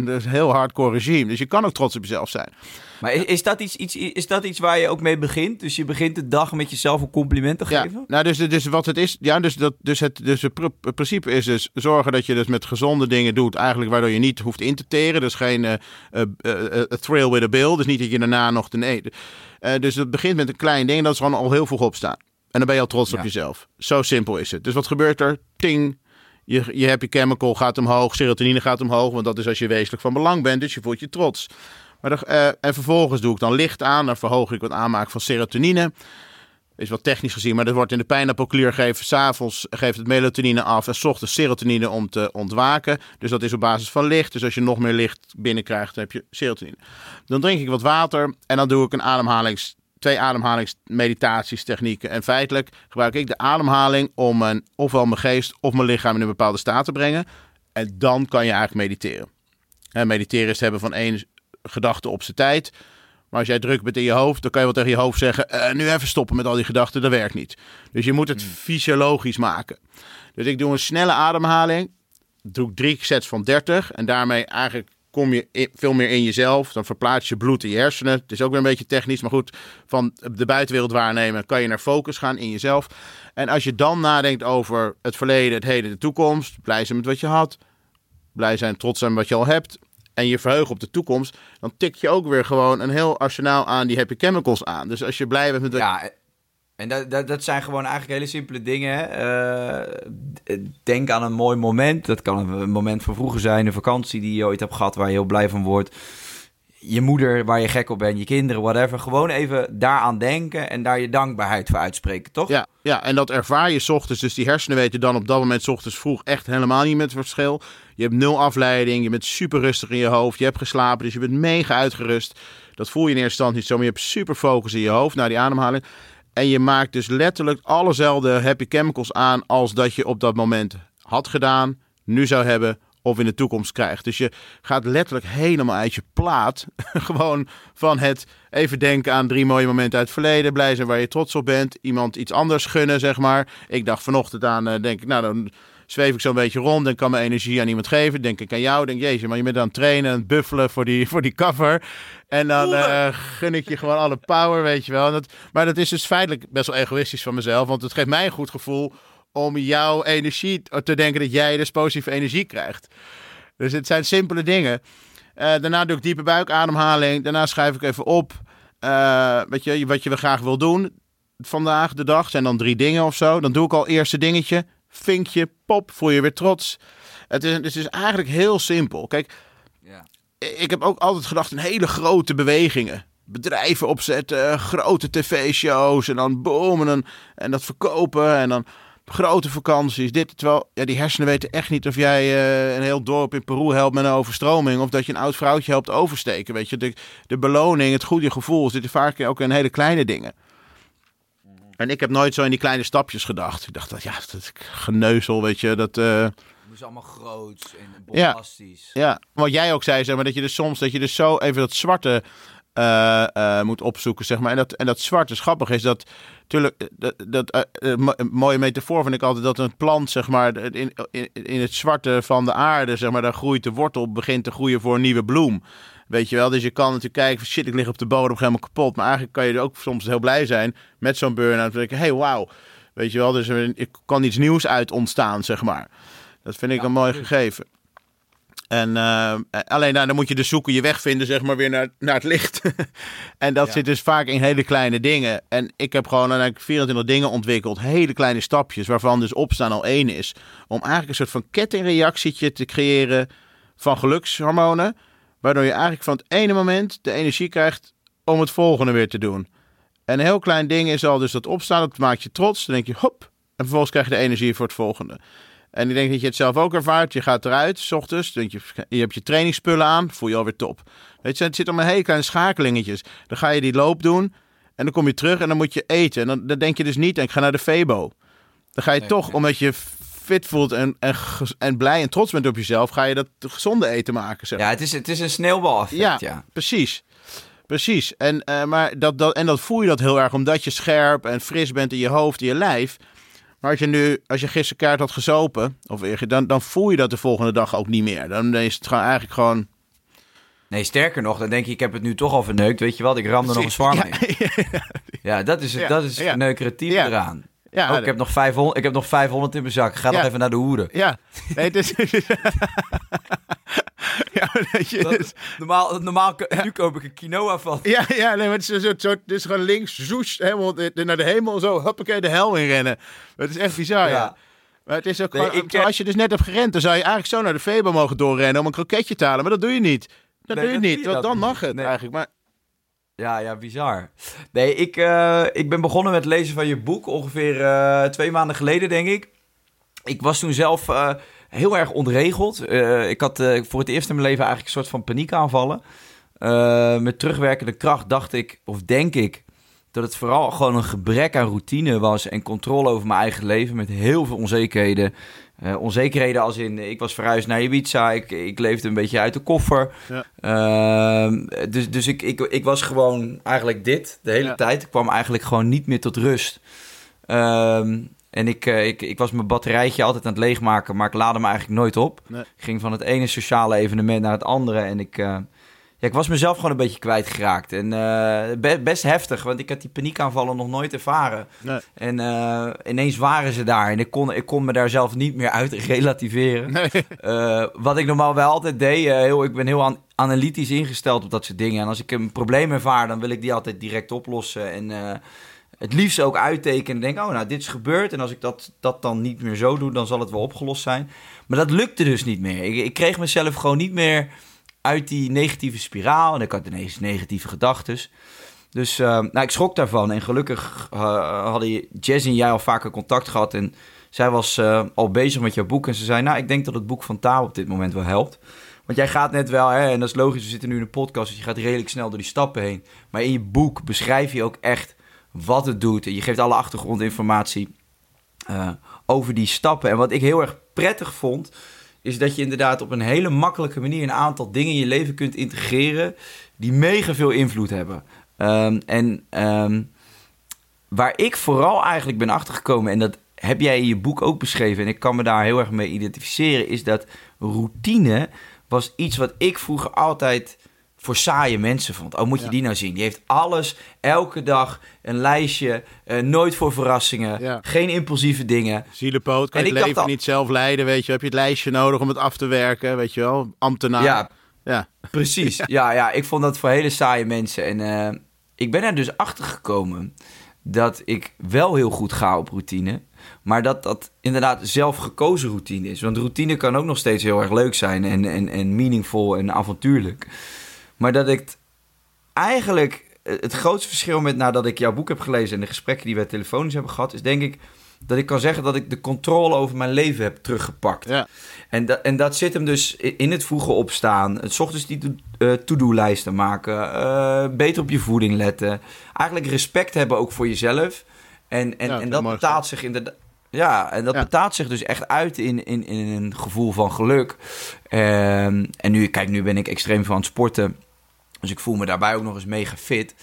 is een heel hardcore regime. Dus je kan ook trots op jezelf zijn. Maar is, is, dat iets, iets, is dat iets waar je ook mee begint? Dus je begint de dag met jezelf een compliment te Ja, geven? nou, dus, dus wat het is. Ja, dus, dat, dus, het, dus het pr- het principe is dus zorgen dat je dus met gezonde dingen doet. Eigenlijk waardoor je niet hoeft in te teren. Dus geen eh, eh, eh, eh, thrill with a bill. Dus niet dat je daarna nog te eten. Eh, dus het begint met een klein ding. Dat is gewoon al heel vroeg opstaan. En dan ben je al trots op jezelf. Zo simpel is het. Dus wat gebeurt er? Ting. Je, je happy chemical gaat omhoog. Serotonine gaat omhoog. Want dat is als je wezenlijk van belang bent. Dus je voelt je trots. Maar eh, en vervolgens doe ik dan licht aan. Dan verhoog ik wat aanmaak van serotonine. Is wat technisch gezien, maar dat wordt in de pijnappelklier gegeven. S'avonds geeft het melatonine af en 's ochtends serotonine om te ontwaken. Dus dat is op basis van licht. Dus als je nog meer licht binnenkrijgt, dan heb je serotonine. Dan drink ik wat water en dan doe ik een ademhalings, twee ademhalingsmeditatiestechnieken. En feitelijk gebruik ik de ademhaling om mijn, ofwel mijn geest of mijn lichaam in een bepaalde staat te brengen. En dan kan je eigenlijk mediteren. En mediteren is het hebben van één gedachte op zijn tijd. Maar als jij druk bent in je hoofd, dan kan je wel tegen je hoofd zeggen: "Eh, nu even stoppen met al die gedachten, dat werkt niet. Dus je moet het fysiologisch maken. Dus ik doe een snelle ademhaling. Doe drie sets van 30. En daarmee eigenlijk kom je veel meer in jezelf. Dan verplaats je bloed in je hersenen. Het is ook weer een beetje technisch, maar goed. Van de buitenwereld waarnemen kan je naar focus gaan in jezelf. En als je dan nadenkt over het verleden, het heden, de toekomst. Blij zijn met wat je had. Blij zijn, trots zijn met wat je al hebt. En je verheugen op de toekomst. Dan tik je ook weer gewoon een heel arsenaal aan die happy chemicals aan. Dus als je blij bent met wat Ja, en dat, dat, dat zijn gewoon eigenlijk hele simpele dingen. Eh, denk aan een mooi moment. Dat kan een moment van vroeger zijn, een vakantie die je ooit hebt gehad waar je heel blij van wordt. Je moeder waar je gek op bent, je kinderen, whatever. Gewoon even daaraan denken en daar je dankbaarheid voor uitspreken, toch? Ja, ja, en dat ervaar je 's ochtends. Dus die hersenen weten dan op dat moment 's ochtends vroeg echt helemaal niet met het verschil. Je hebt nul afleiding, je bent super rustig in je hoofd, je hebt geslapen, dus je bent mega uitgerust. Dat voel je in eerste instantie niet zo, maar je hebt super focus in je hoofd naar die ademhaling. En je maakt dus letterlijk allezelfde happy chemicals aan als dat je op dat moment had gedaan, nu zou hebben of in de toekomst krijgt. Dus je gaat letterlijk helemaal uit je plaat. Gewoon van het even denken aan drie mooie momenten uit het verleden. Blij zijn waar je trots op bent. Iemand iets anders gunnen, zeg maar. Ik dacht vanochtend aan, eh, denk ik, nou dan zweef ik zo'n beetje rond en kan mijn energie aan iemand geven. Denk ik aan jou, denk jezus, maar je bent aan het trainen, aan het buffelen voor die, voor die cover. En dan eh, gun ik je gewoon alle power, weet je wel. En dat, maar dat is dus feitelijk best wel egoïstisch van mezelf, want het geeft mij een goed gevoel om jouw energie te denken dat jij dus positieve energie krijgt. Dus het zijn simpele dingen. Eh, daarna doe ik diepe buikademhaling. Daarna schrijf ik even op eh, weet je, wat je graag wil doen vandaag de dag. Zijn dan drie dingen of zo. Dan doe ik al eerste dingetje. Vinkje, pop, voel je weer trots. Het is, het is eigenlijk heel simpel. Kijk, Ja. ik heb ook altijd gedacht in hele grote bewegingen. Bedrijven opzetten, grote tv-shows en dan boom en, dan, en dat verkopen en dan grote vakanties. Dit, terwijl ja, die hersenen weten echt niet of jij eh, een heel dorp in Peru helpt met een overstroming of dat je een oud vrouwtje helpt oversteken. Weet je, de, de beloning, het goede gevoel zit vaak ook in hele kleine dingen. En ik heb nooit zo in die kleine stapjes gedacht. Ik dacht dat ja, dat geneuzel, weet je, dat. eh, Het is allemaal groot en Ja. bombastisch. ja, wat jij ook zei, zeg maar, dat je dus soms dat je dus zo even dat zwarte eh, eh, moet opzoeken, zeg maar. En dat, en dat zwarte is grappig is dat, natuurlijk, dat, dat een mooie metafoor vind ik altijd dat een plant, zeg maar, in, in, in het zwarte van de aarde, zeg maar, daar groeit de wortel, begint te groeien voor een nieuwe bloem. Weet je wel, dus je kan natuurlijk kijken, van, shit, ik lig op de bodem helemaal kapot. Maar eigenlijk kan je er ook soms heel blij zijn met zo'n burn-out. Dan denk hey, wauw. Weet je wel, dus er er kan iets nieuws uit ontstaan, zeg maar. Dat vind ik Ja, een mooi gegeven. En eh, alleen nou, dan moet je dus zoeken, je weg vinden, zeg maar, weer naar, naar het licht. en dat Ja. zit dus vaak in hele kleine dingen. En ik heb gewoon eigenlijk 24 dingen ontwikkeld, hele kleine stapjes, waarvan dus opstaan al één is. Om eigenlijk een soort van kettingreactietje te creëren van gelukshormonen. Waardoor je eigenlijk van het ene moment de energie krijgt om het volgende weer te doen. En een heel klein ding is al dus dat opstaan, dat maakt je trots. Dan denk je, hop, en vervolgens krijg je de energie voor het volgende. En ik denk dat je het zelf ook ervaart. Je gaat eruit, s ochtends, denk je, je hebt je trainingsspullen aan, voel je alweer top. Weet je, het zit allemaal hele kleine schakelingetjes. Dan ga je die loop doen en dan kom je terug en dan moet je eten. En dan, dan denk je dus niet, ik ga naar de Febo. Dan ga je Nee, toch, nee. omdat je fit voelt en, en, en blij en trots bent op jezelf, ga je dat gezonde eten maken. Zeg. Ja, het is, het is een sneeuwbaleffect, ja. ja. Precies. Precies. En, uh, maar dat, dat, en dat voel je dat heel erg omdat je scherp en fris bent in je hoofd, in je lijf. Maar als je nu, als je gisteren kaart had gezopen, of, dan, dan voel je dat de volgende dag ook niet meer. Dan is het gewoon eigenlijk gewoon Nee, sterker nog, dan denk je, ik heb het nu toch al verneukt. Weet je wat, ik ram er nog een zwaar mee. Ja, dat is, het, dat is het eraan. Ja, oh, ik, heb nog 500, ik heb nog 500 in mijn zak. Ga nog even naar de hoeren. Ja, nee, het is... ja, je, dat, normaal, normaal nu koop ik een quinoa van. Ja, ja nee, maar het is, zo, zo, het is gewoon links, zoes, helemaal naar de hemel, zo, hoppakee, de hel in rennen. Het is echt bizar, ja. Maar het is ook nee, gewoon, ik, als je dus net hebt gerend, dan zou je eigenlijk zo naar de Febo mogen doorrennen om een kroketje te halen. Maar dat doe je niet. Dat doe je niet, want dan mag het eigenlijk. Maar... Ja, ja, bizar. Nee, ik, uh, ik ben begonnen met lezen van je boek ongeveer uh, twee maanden geleden, denk ik. Ik was toen zelf uh, heel erg ontregeld. ik had voor het eerst in mijn leven eigenlijk een soort van paniekaanvallen. met terugwerkende kracht dacht ik, of denk ik, dat het vooral gewoon een gebrek aan routine was en controle over mijn eigen leven. Met heel veel onzekerheden. Uh, onzekerheden als in, ik was verhuisd naar Ibiza, ik, ik leefde een beetje uit de koffer. Ja. Uh, dus dus ik, ik, ik was gewoon eigenlijk dit de hele tijd. Ik kwam eigenlijk gewoon niet meer tot rust. Uh, en ik, uh, ik, ik was mijn batterijtje altijd aan het leegmaken, maar ik laadde me eigenlijk nooit op. Nee. Ik ging van het ene sociale evenement naar het andere en ik eh, ja, ik was mezelf gewoon een beetje kwijtgeraakt. En uh, best heftig, want ik had die paniekaanvallen nog nooit ervaren. Nee. En uh, ineens waren ze daar. En ik kon, ik kon me daar zelf niet meer uit relativeren. Nee. Uh, wat ik normaal wel altijd deed. heel, ik ben heel an analytisch ingesteld op dat soort dingen. En als ik een probleem ervaar, dan wil ik die altijd direct oplossen. En het liefst ook uittekenen. Denk, oh, nou, dit is gebeurd. En als ik dat, dat dan niet meer zo doe, dan zal het wel opgelost zijn. Maar dat lukte dus niet meer. Ik, ik kreeg mezelf gewoon niet meer uit die negatieve spiraal. En ik had ineens negatieve gedachten. Dus uh, nou, ik schrok daarvan. En gelukkig uh, hadden Jess en jij al vaker contact gehad. En zij was uh, al bezig met jouw boek. En ze zei, nou, ik denk dat het boek van Taal op dit moment wel helpt. Want jij gaat net wel, hè, en dat is logisch, we zitten nu in een podcast. Dus je gaat redelijk snel door die stappen heen. Maar in je boek beschrijf je ook echt wat het doet. En je geeft alle achtergrondinformatie over die stappen. En wat ik heel erg prettig vond is dat je inderdaad op een hele makkelijke manier een aantal dingen in je leven kunt integreren die mega veel invloed hebben. Um, en um, waar ik vooral eigenlijk ben achtergekomen, en dat heb jij in je boek ook beschreven, en ik kan me daar heel erg mee identificeren, is dat routine was iets wat ik vroeger altijd voor saaie mensen vond. Oh, moet je die nou zien? Die heeft alles, elke dag een lijstje, uh, nooit voor verrassingen, geen impulsieve dingen. Zielepoot, kan je het leven niet zelf leiden, weet je. Heb je het lijstje nodig om het af te werken, weet je wel. Ambtenaar. Ja, ja. precies. ja. ja. ik vond dat voor hele saaie mensen. En uh, ik ben er dus achter gekomen dat ik wel heel goed ga op routine. Maar dat dat inderdaad zelf gekozen routine is. Want routine kan ook nog steeds heel erg leuk zijn en, en, en meaningful en avontuurlijk. Maar dat ik eigenlijk het grootste verschil met nadat ik jouw boek heb gelezen en de gesprekken die wij telefonisch hebben gehad, is denk ik dat ik kan zeggen dat ik de controle over mijn leven heb teruggepakt. Ja. En, dat, en dat zit hem dus in het vroege opstaan, het ochtends die uh, to-do-lijsten maken, uh, beter op je voeding letten, eigenlijk respect hebben ook voor jezelf. En, en, en dat betaalt zich inderdaad. Ja, en dat betaalt zich dus echt uit in, in, in een gevoel van geluk. Um, en nu, kijk, nu ben ik extreem van het sporten. Dus ik voel me daarbij ook nog eens mega fit.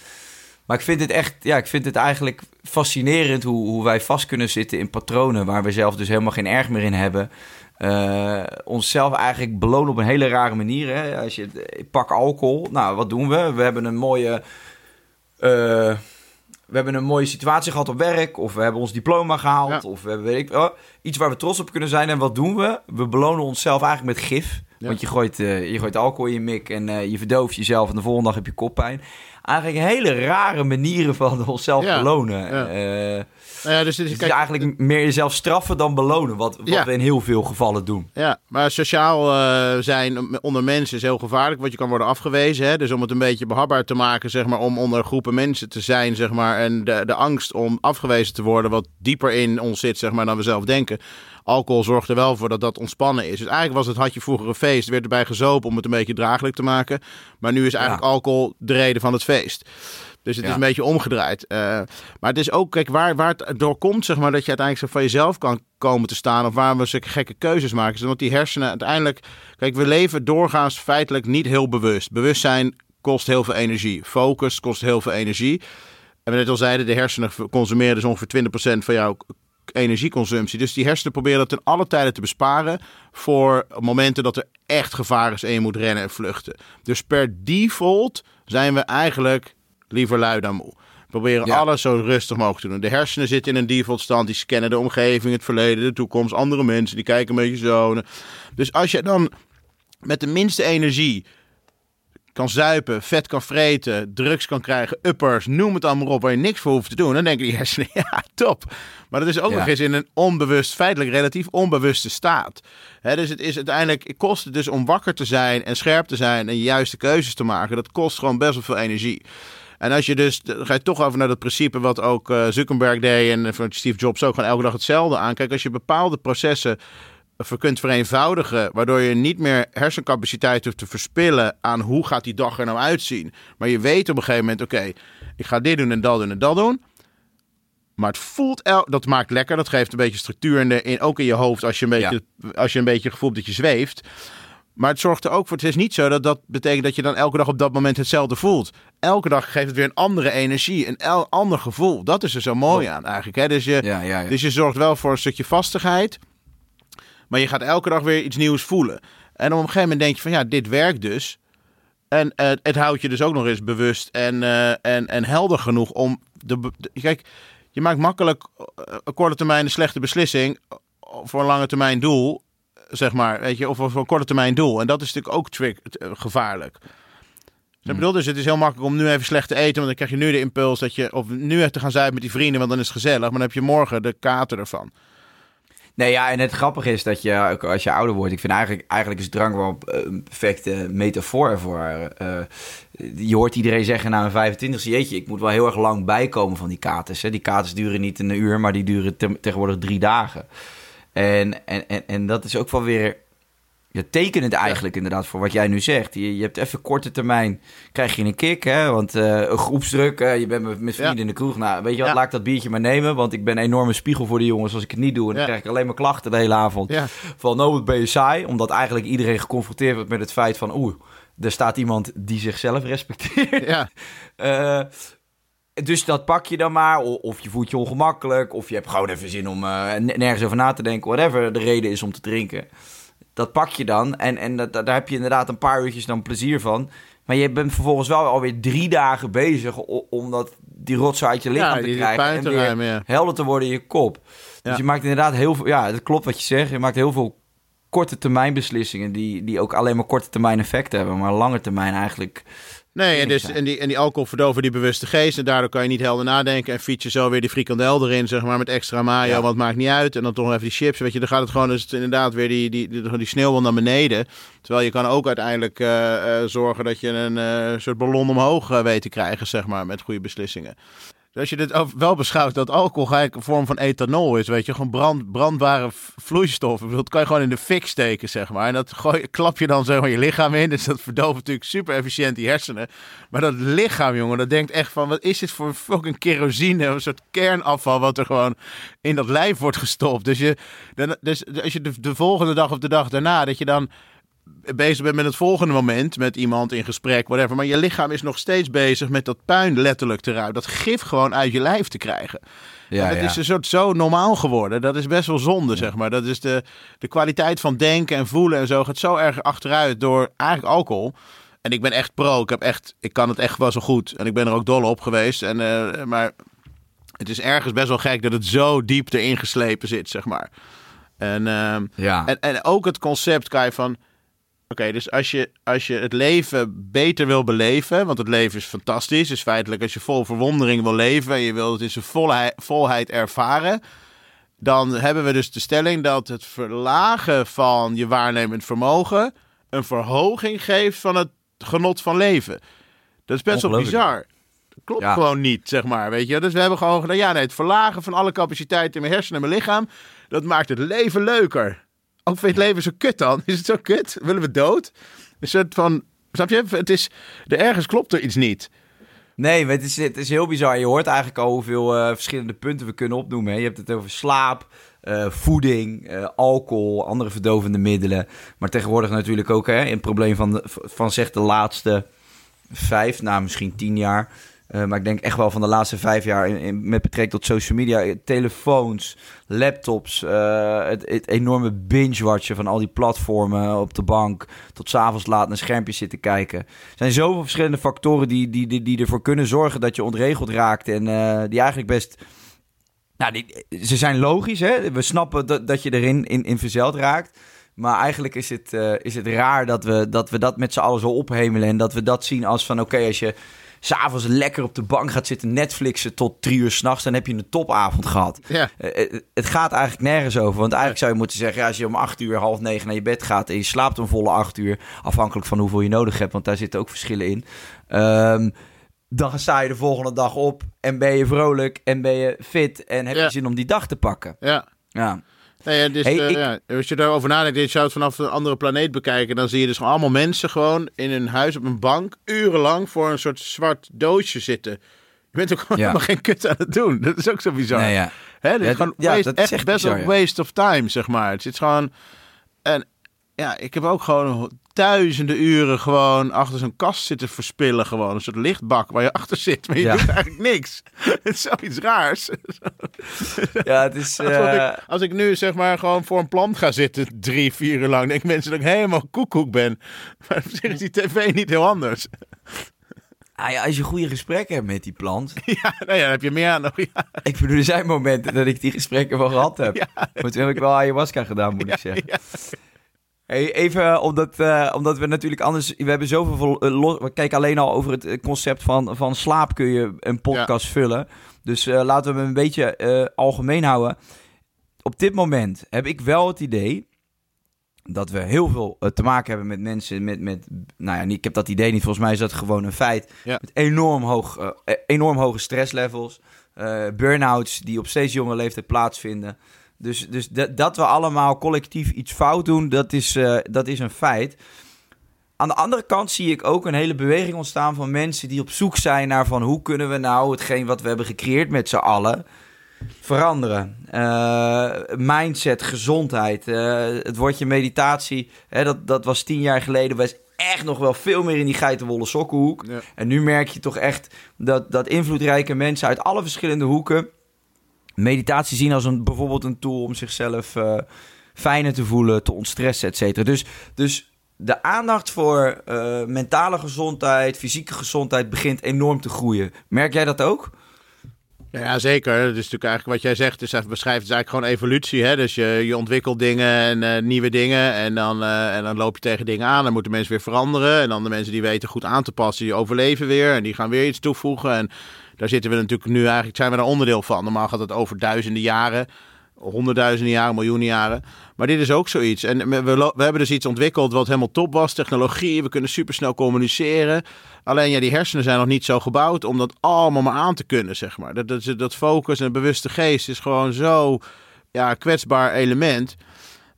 Maar ik vind het echt, ja, ik vind het eigenlijk fascinerend hoe, hoe wij vast kunnen zitten in patronen waar we zelf dus helemaal geen erg meer in hebben. Uh, onszelf eigenlijk belonen op een hele rare manier. Hè? Als je pak alcohol, nou wat doen we? We hebben een mooie. Uh, we hebben een mooie situatie gehad op werk, of we hebben ons diploma gehaald, of we hebben weet ik, oh, iets waar we trots op kunnen zijn. En wat doen we? We belonen onszelf eigenlijk met gif. Want je gooit, uh, je gooit alcohol in je mik en uh, je verdooft jezelf en de volgende dag heb je koppijn. Eigenlijk hele rare manieren van onszelf belonen. Ja. Uh, ja, dus, dus, kijk, eigenlijk meer jezelf straffen dan belonen, wat, wat we in heel veel gevallen doen. Ja, maar sociaal zijn onder mensen is heel gevaarlijk, want je kan worden afgewezen. Hè? Dus om het een beetje behapbaar te maken, zeg maar, om onder groepen mensen te zijn, zeg maar, en de, de angst om afgewezen te worden, wat dieper in ons zit, zeg maar, dan we zelf denken alcohol zorgt er wel voor dat dat ontspannen is. Dus eigenlijk was het, had je vroeger een feest, werd erbij gezopen om het een beetje draaglijk te maken. Maar nu is eigenlijk alcohol de reden van het feest. Dus het Ja. is een beetje omgedraaid. Eh, maar het is ook, kijk, waar, waar het door komt, zeg maar, dat je uiteindelijk zo van jezelf kan komen te staan. Of waar we zulke gekke keuzes maken. Is omdat die hersenen uiteindelijk. Kijk, we leven doorgaans feitelijk niet heel bewust. Bewustzijn kost heel veel energie. Focus kost heel veel energie. En we net al zeiden, de hersenen consumeren dus ongeveer 20% van jouw energieconsumptie. Dus die hersenen proberen dat ten alle tijden te besparen voor momenten dat er echt gevaar is en je moet rennen en vluchten. Dus per default zijn we eigenlijk liever lui dan moe. Proberen Ja. alles zo rustig mogelijk te doen. De hersenen zitten in een default stand. Die scannen de omgeving, het verleden, de toekomst, andere mensen. Die kijken een beetje zo. Dus als je dan met de minste energie kan zuipen, vet kan vreten, drugs kan krijgen, uppers, noem het allemaal op, waar je niks voor hoeft te doen, dan denken die hersenen, ja, top. Maar dat is ook Ja. nog eens in een onbewust, feitelijk relatief onbewuste staat. Dus het is uiteindelijk, het kost het dus om wakker te zijn en scherp te zijn en juiste keuzes te maken. Dat kost gewoon best wel veel energie. En als je dus, dan ga je toch over naar dat principe wat ook eh, Zuckerberg deed en van Steve Jobs ook gewoon elke dag hetzelfde aan. Kijk, als je bepaalde processen ver- kunt vereenvoudigen, waardoor je niet meer hersencapaciteit hoeft te verspillen aan hoe gaat die dag er nou uitzien. Maar je weet op een gegeven moment, oké, ik ga dit doen en dat doen en dat doen. Maar het voelt, el dat maakt lekker, dat geeft een beetje structuur in de, in, ook in je hoofd als je, een beetje, als je een beetje het gevoel hebt dat je zweeft. Maar het zorgt er ook voor, het is niet zo dat dat betekent dat je dan elke dag op dat moment hetzelfde voelt. Elke dag geeft het weer een andere energie, een el- ander gevoel. Dat is er zo mooi aan eigenlijk. Hè? Dus, je, Ja, ja, ja. dus je zorgt wel voor een stukje vastigheid. Maar je gaat elke dag weer iets nieuws voelen. En op een gegeven moment denk je van ja, dit werkt dus. En eh, het houdt je dus ook nog eens bewust en, eh, en, en helder genoeg om... De, kijk, je maakt makkelijk eh, een korte termijn een slechte beslissing voor een lange termijn doel, zeg maar, weet je, of voor een korte termijn doel. En dat is natuurlijk ook trick, eh, gevaarlijk. Dus ik bedoel, dus het is heel makkelijk om nu even slecht te eten, want dan krijg je nu de impuls dat je, of nu even te gaan zuipen met die vrienden, want dan is het gezellig, maar dan heb je morgen de kater ervan. Nee, ja, en het grappige is dat je, ook als je ouder wordt... Ik vind eigenlijk, eigenlijk is drank wel een perfecte metafoor ervoor. Eh, je hoort iedereen zeggen na een 25e... Jeetje, ik moet wel heel erg lang bijkomen van die katers. Hè. Die katers duren niet een uur, maar die duren te- tegenwoordig drie dagen. En, en, en, en dat is ook wel weer... Ja, tekenend eigenlijk inderdaad voor wat jij nu zegt. Je, je hebt even korte termijn, krijg je een kick, hè? Want eh, een groepsdruk, hè, je bent met, met vrienden Ja. in de kroeg. Nou, weet je wat, laat ik dat biertje maar nemen. Want ik ben een enorme spiegel voor de jongens als ik het niet doe. En dan krijg ik alleen maar klachten de hele avond. Van, nou, wat ben je saai? Omdat eigenlijk iedereen geconfronteerd wordt met het feit van... Oeh, er staat iemand die zichzelf respecteert. ja. Eh, dus dat pak je dan maar. Of je voelt je ongemakkelijk. Of je hebt gewoon even zin om eh, nergens over na te denken. Whatever de reden is om te drinken. Dat pak je dan. En, en dat, daar heb je inderdaad een paar uurtjes dan plezier van. Maar je bent vervolgens wel alweer drie dagen bezig... om dat, die rotzooi uit je lichaam ja te krijgen. En weer ruimen, ja. helder te worden in je kop. Dus Ja. je maakt inderdaad heel veel... Ja, het klopt wat je zegt. Je maakt heel veel korte termijn beslissingen... die, die ook alleen maar korte termijn effect hebben. Maar lange termijn eigenlijk... Nee, en, dus, en, die, en die alcohol verdoven die bewuste geest. En daardoor kan je niet helder nadenken. En fiets je zo weer die frikandel erin, zeg maar, met extra mayo. Ja. Want het maakt niet uit. En dan toch even die chips. Weet je, dan gaat het gewoon dus het inderdaad weer die, die, die, die naar beneden. Terwijl je kan ook uiteindelijk eh, eh, zorgen dat je een eh, soort ballon omhoog weet te krijgen, zeg maar, met goede beslissingen. Dus als je dit wel beschouwt dat alcohol eigenlijk een vorm van ethanol is, weet je, gewoon brand, brandbare v- vloeistof. Ik bedoel, dat kan je gewoon in de fik steken, zeg maar. En dat gooi, klap je dan zeg maar je lichaam in. Dus dat verdooft natuurlijk super efficiënt die hersenen. Maar dat lichaam, jongen, dat denkt echt van, wat is dit voor fucking kerosine, een soort kernafval wat er gewoon in dat lijf wordt gestopt. Dus, je, dus als je de, de volgende dag of de dag daarna, dat je dan bezig bent met het volgende moment, met iemand in gesprek, whatever. Maar je lichaam is nog steeds bezig met dat puin letterlijk te ruimen. Dat gif gewoon uit je lijf te krijgen. Ja, en dat ja. is een soort zo normaal geworden. Dat is best wel zonde, zeg maar. Dat is de, de kwaliteit van denken en voelen en zo gaat zo erg achteruit door eigenlijk alcohol. En ik ben echt pro. Ik, heb echt, ik kan het echt wel zo goed. En ik ben er ook dol op geweest. En, eh, maar het is ergens best wel gek dat het zo diep erin geslepen zit, zeg maar. En, ehm, Ja. en, en ook het concept, Kai, van... Oké, dus als je, als je het leven beter wil beleven... want het leven is fantastisch. Dus feitelijk, als je vol verwondering wil leven... en je wil het in zijn volheid, volheid ervaren... dan hebben we dus de stelling dat het verlagen van je waarnemend vermogen... een verhoging geeft van het genot van leven. Dat is best wel bizar. Dat klopt Ja. gewoon niet, zeg maar. Weet je? Dus we hebben gewoon gedaan... ja, nee, het verlagen van alle capaciteiten in mijn hersenen en mijn lichaam... dat maakt het leven leuker. Ook vind je het leven zo kut dan? Is het zo kut? Willen we dood? Een soort van... Snap je? Het is... Er ergens klopt er iets niet. Nee, het is, het is heel bizar. Je hoort eigenlijk al hoeveel uh, verschillende punten we kunnen opnoemen. Hè. Je hebt het over slaap, uh, voeding, uh, alcohol, andere verdovende middelen. Maar tegenwoordig natuurlijk ook hè, een probleem van, de, van zeg de laatste vijf, nou misschien tien jaar. Uh, maar ik denk echt wel van de laatste vijf jaar in, met betrekking tot social media, telefoons, laptops, uh, het, het, enorme binge-watchen van al die platformen op de bank, tot s'avonds laat naar schermpjes zitten kijken. Er zijn zoveel verschillende factoren die, die, die, die ervoor kunnen zorgen dat je ontregeld raakt en die eigenlijk best... Nou, die, ze zijn logisch, hè? We snappen dat, dat je erin in, in verzeld raakt. Maar eigenlijk is het, is het raar dat we, dat we dat met z'n allen zo ophemelen. En dat we dat zien als van oké, als je s'avonds lekker op de bank gaat zitten Netflixen tot drie uur s'nachts, dan heb je een topavond gehad. Ja. Uh, het gaat eigenlijk nergens over. Want eigenlijk zou je moeten zeggen, ja, als je om acht uur, half negen naar je bed gaat en je slaapt een volle acht uur, afhankelijk van hoeveel je nodig hebt, want daar zitten ook verschillen in. Um, dan sta je de volgende dag op en ben je vrolijk en ben je fit en heb je Ja. zin om die dag te pakken. Ja. Ja. Nee, ja, dus, Hey, eh, ik- ja, als je daarover nadenkt, je zou het vanaf een andere planeet bekijken, dan zie je dus gewoon allemaal mensen gewoon in hun huis op een bank urenlang voor een soort zwart doosje zitten. Je bent ook gewoon Ja. helemaal geen kut aan het doen. Dat is ook zo bizar. Nee, ja. Hè, Ja, is gewoon ja, waste- dat is echt, best wel ja. waste of time, zeg maar. Het zit gewoon... En ja, ik heb ook gewoon duizenden uren gewoon achter zo'n kast zitten verspillen. Gewoon een soort lichtbak waar je achter zit. Maar je Ja. doet eigenlijk niks. Het is zoiets raars. ja, het is... Eh, ik, als ik nu zeg maar gewoon voor een plant ga zitten drie, vier uur lang, denk ik mensen dat ik helemaal koekoek ben. Maar op zich is die tv niet heel anders. ah ja, als je goede gesprekken hebt met die plant. Ja, nou ja, dan heb je meer aan. nog. Ja, Ik bedoel, er zijn momenten dat ik die gesprekken wel gehad heb. Maar toen heb ik wel ayahuasca gedaan, moet ik zeggen. Even omdat, eh, omdat we natuurlijk anders... We hebben zoveel... vol- eh, we kijken alleen al over het eh, concept van, van slaap kun je een podcast vullen. Dus eh, laten we hem een beetje eh, algemeen houden. Op dit moment heb ik wel het idee... dat we heel veel eh, te maken hebben met mensen met... met nou ja, ik heb dat idee niet. Volgens mij is dat gewoon een feit. Ja. Met enorm, hoog, eh, eh, enorm hoge stresslevels. eh burn-outs die op steeds jongere leeftijd plaatsvinden. Dus, dus dat- dat we allemaal collectief iets fout doen, dat is, eh, dat is een feit. Aan de andere kant zie ik ook een hele beweging ontstaan van mensen die op zoek zijn naar van hoe kunnen we nou hetgeen wat we hebben gecreëerd met z'n allen veranderen. Eh, mindset, gezondheid, eh, het woordje meditatie, hè, dat, dat was tien jaar geleden was echt nog wel veel meer in die geitenwolle sokkenhoek. Ja. En nu merk je toch echt dat, dat invloedrijke mensen uit alle verschillende hoeken meditatie zien als een, bijvoorbeeld een tool om zichzelf eh, fijner te voelen, te ontstressen, et cetera. Dus, dus de aandacht voor eh, mentale gezondheid, fysieke gezondheid begint enorm te groeien. Merk jij dat ook? Ja, ja, zeker. Dat is natuurlijk eigenlijk wat jij zegt. Dus beschrijft is eigenlijk gewoon evolutie. Hè? Dus je, je ontwikkelt dingen en eh, nieuwe dingen. En dan, en dan loop je tegen dingen aan. Dan moeten mensen weer veranderen. En dan de mensen die weten goed aan te passen, die overleven weer. En die gaan weer iets toevoegen. En daar zitten we natuurlijk nu eigenlijk, zijn we daar onderdeel van. Normaal gaat het over duizenden jaren. Honderdduizenden jaren, miljoenen jaren. Maar dit is ook zoiets. En we, we hebben dus iets ontwikkeld wat helemaal top was. Technologie, we kunnen supersnel communiceren. Alleen ja, die hersenen zijn nog niet zo gebouwd om dat allemaal maar aan te kunnen, zeg maar. Dat, dat, dat focus en bewuste geest is gewoon zo ja, kwetsbaar element.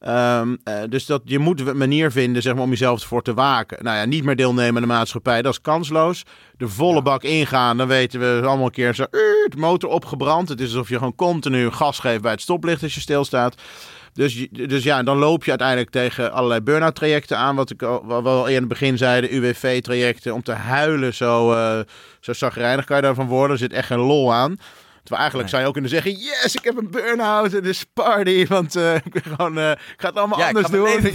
Ehm, eh, dus dat, je moet een manier vinden zeg maar, om jezelf ervoor te waken. Nou ja, niet meer deelnemen aan de maatschappij, dat is kansloos. De volle bak ingaan, dan weten we allemaal een keer zo... uh, de motor opgebrand. Het is alsof je gewoon continu gas geeft bij het stoplicht als je stilstaat. Dus, dus ja, dan loop je uiteindelijk tegen allerlei burn-out trajecten aan. Wat ik al, wat we al in het begin zeiden, UWV-trajecten. Om te huilen, zo, eh zo zagrijnig kan je daarvan worden. Er zit echt geen lol aan. Terwijl eigenlijk zou je ook kunnen zeggen: Yes, ik heb een burn-out. Het is party. Want eh, ik, ben gewoon, ik ga het allemaal Ja, anders doen. veranderen.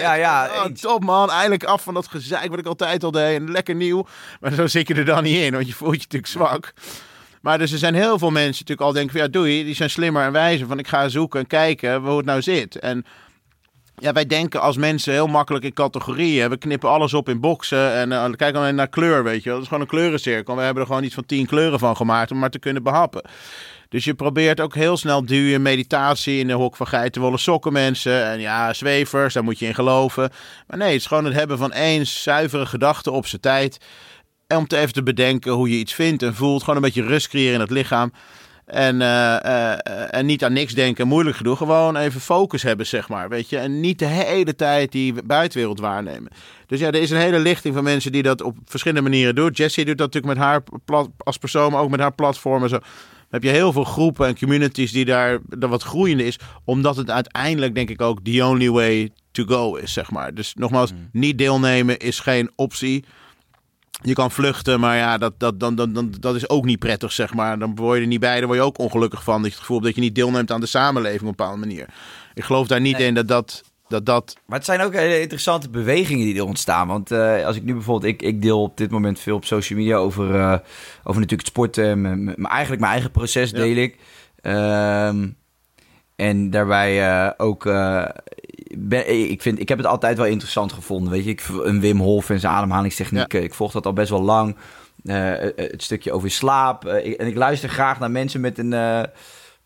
Ja, ja, Oh, eens. top man. Eindelijk af van dat gezeik wat ik altijd al deed. En lekker nieuw. Maar zo zit je er dan niet in. Want je voelt je natuurlijk zwak. Maar dus er zijn heel veel mensen natuurlijk al denken: van, Ja, doei. Die zijn slimmer en wijzer. Van ik ga zoeken en kijken hoe het nou zit. En ja, wij denken als mensen heel makkelijk in categorieën. We knippen alles op in boxen en uh, kijk alleen naar kleur, weet je. Dat is gewoon een kleurencirkel. We hebben er gewoon iets van tien kleuren van gemaakt om maar te kunnen behappen. Dus je probeert ook heel snel duwen, meditatie in de hok van geitenwolle sokken mensen. En ja, zwevers, daar moet je in geloven. Maar nee, het is gewoon het hebben van één zuivere gedachte op zijn tijd. En om te even te bedenken hoe je iets vindt en voelt. Gewoon een beetje rust creëren in het lichaam. En, uh, uh, en niet aan niks denken, moeilijk genoeg. Gewoon even focus hebben, zeg maar. Weet je? En niet de hele tijd die buitenwereld waarnemen. Dus ja, er is een hele lichting van mensen die dat op verschillende manieren doen. Jessie doet dat natuurlijk met haar plat, als persoon, maar ook met haar platform en zo. Dan heb je heel veel groepen en communities die daar, daar wat groeiende is. Omdat het uiteindelijk, denk ik, ook the only way to go is, zeg maar. Dus nogmaals, mm. niet deelnemen is geen optie. Je kan vluchten, maar ja, dat, dat, dan, dan, dan, dat is ook niet prettig, zeg maar. Dan word je er niet bij, dan word je ook ongelukkig van. Dat je het gevoel hebt dat je niet deelneemt aan de samenleving op een bepaalde manier. Ik geloof daar niet in dat dat, dat dat... Maar het zijn ook hele interessante bewegingen die er ontstaan. Want uh, als ik nu bijvoorbeeld... Ik, ik deel op dit moment veel op social media over, uh, over natuurlijk het sporten. Maar eigenlijk mijn eigen proces deel ik. Um, en daarbij uh, ook ben, ik, vind, ik heb het altijd wel interessant gevonden. Weet je, ik, een Wim Hof en zijn ademhalingstechniek. Ik volg dat al best wel lang. Uh, het stukje over slaap. Uh, en ik luister graag naar mensen met een, uh,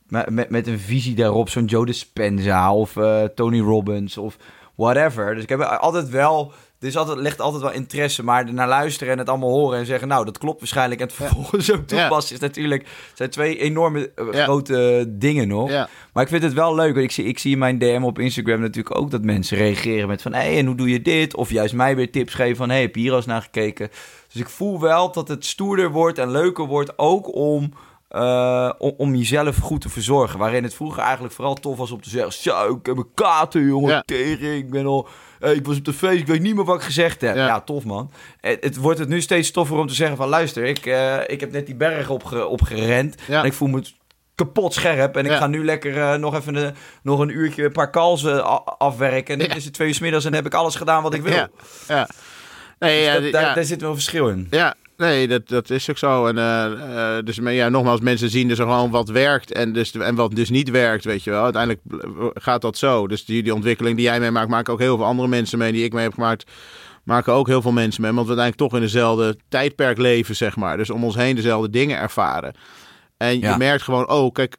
met, met een visie daarop. Zo'n Joe Dispenza of Tony Robbins of whatever. Dus ik heb altijd wel is altijd, ligt altijd wel interesse, maar naar luisteren en het allemaal horen en zeggen, nou, dat klopt waarschijnlijk. En het vervolgens ook toepassen is natuurlijk, zijn twee enorme eh, grote dingen nog. Maar ik vind het wel leuk, ik zie, ik zie in mijn DM op Instagram natuurlijk ook dat mensen reageren met van, hé, hey, en hoe doe je dit? Of juist mij weer tips geven van, hé, hey, heb je hier eens naar gekeken? Dus ik voel wel dat het stoerder wordt en leuker wordt, ook om... Uh, om, om, jezelf goed te verzorgen. Waarin het vroeger eigenlijk vooral tof was om te zeggen: Zo, ik heb een kater, jongen, ja. tegen. Ik ben al uh, ik was op de feest, ik weet niet meer wat ik gezegd heb. Ja, tof man. Het, het, wordt het nu steeds toffer om te zeggen van... luister, ik, uh, ik heb net die berg opge opgerend... en ik voel me kapot scherp. En ik ga nu lekker uh, nog even een, nog een uurtje een paar calls afwerken. En dit is het twee uur middags en heb ik alles gedaan wat ik wil. Ja, ja. Nee, dus dat, daar, daar, zit wel een verschil in. Ja, Nee, dat, dat is ook zo. En, uh, dus ja, nogmaals, mensen zien dus gewoon wat werkt en, dus, en wat dus niet werkt, weet je wel. Uiteindelijk gaat dat zo. Dus die, die ontwikkeling die jij meemaakt, maken ook heel veel andere mensen mee die ik mee heb gemaakt. Maken ook heel veel mensen mee. Want we uiteindelijk toch in dezelfde tijdperk leven, zeg maar. Dus om ons heen dezelfde dingen ervaren. En je merkt gewoon, oh, kijk,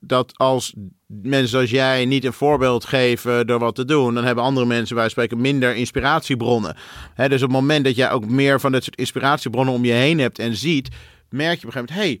dat als mensen zoals jij niet een voorbeeld geven door wat te doen, dan hebben andere mensen bij spreken minder inspiratiebronnen. dus op het moment dat jij ook meer van dit soort inspiratiebronnen om je heen hebt en ziet, merk je op een gegeven moment, hey,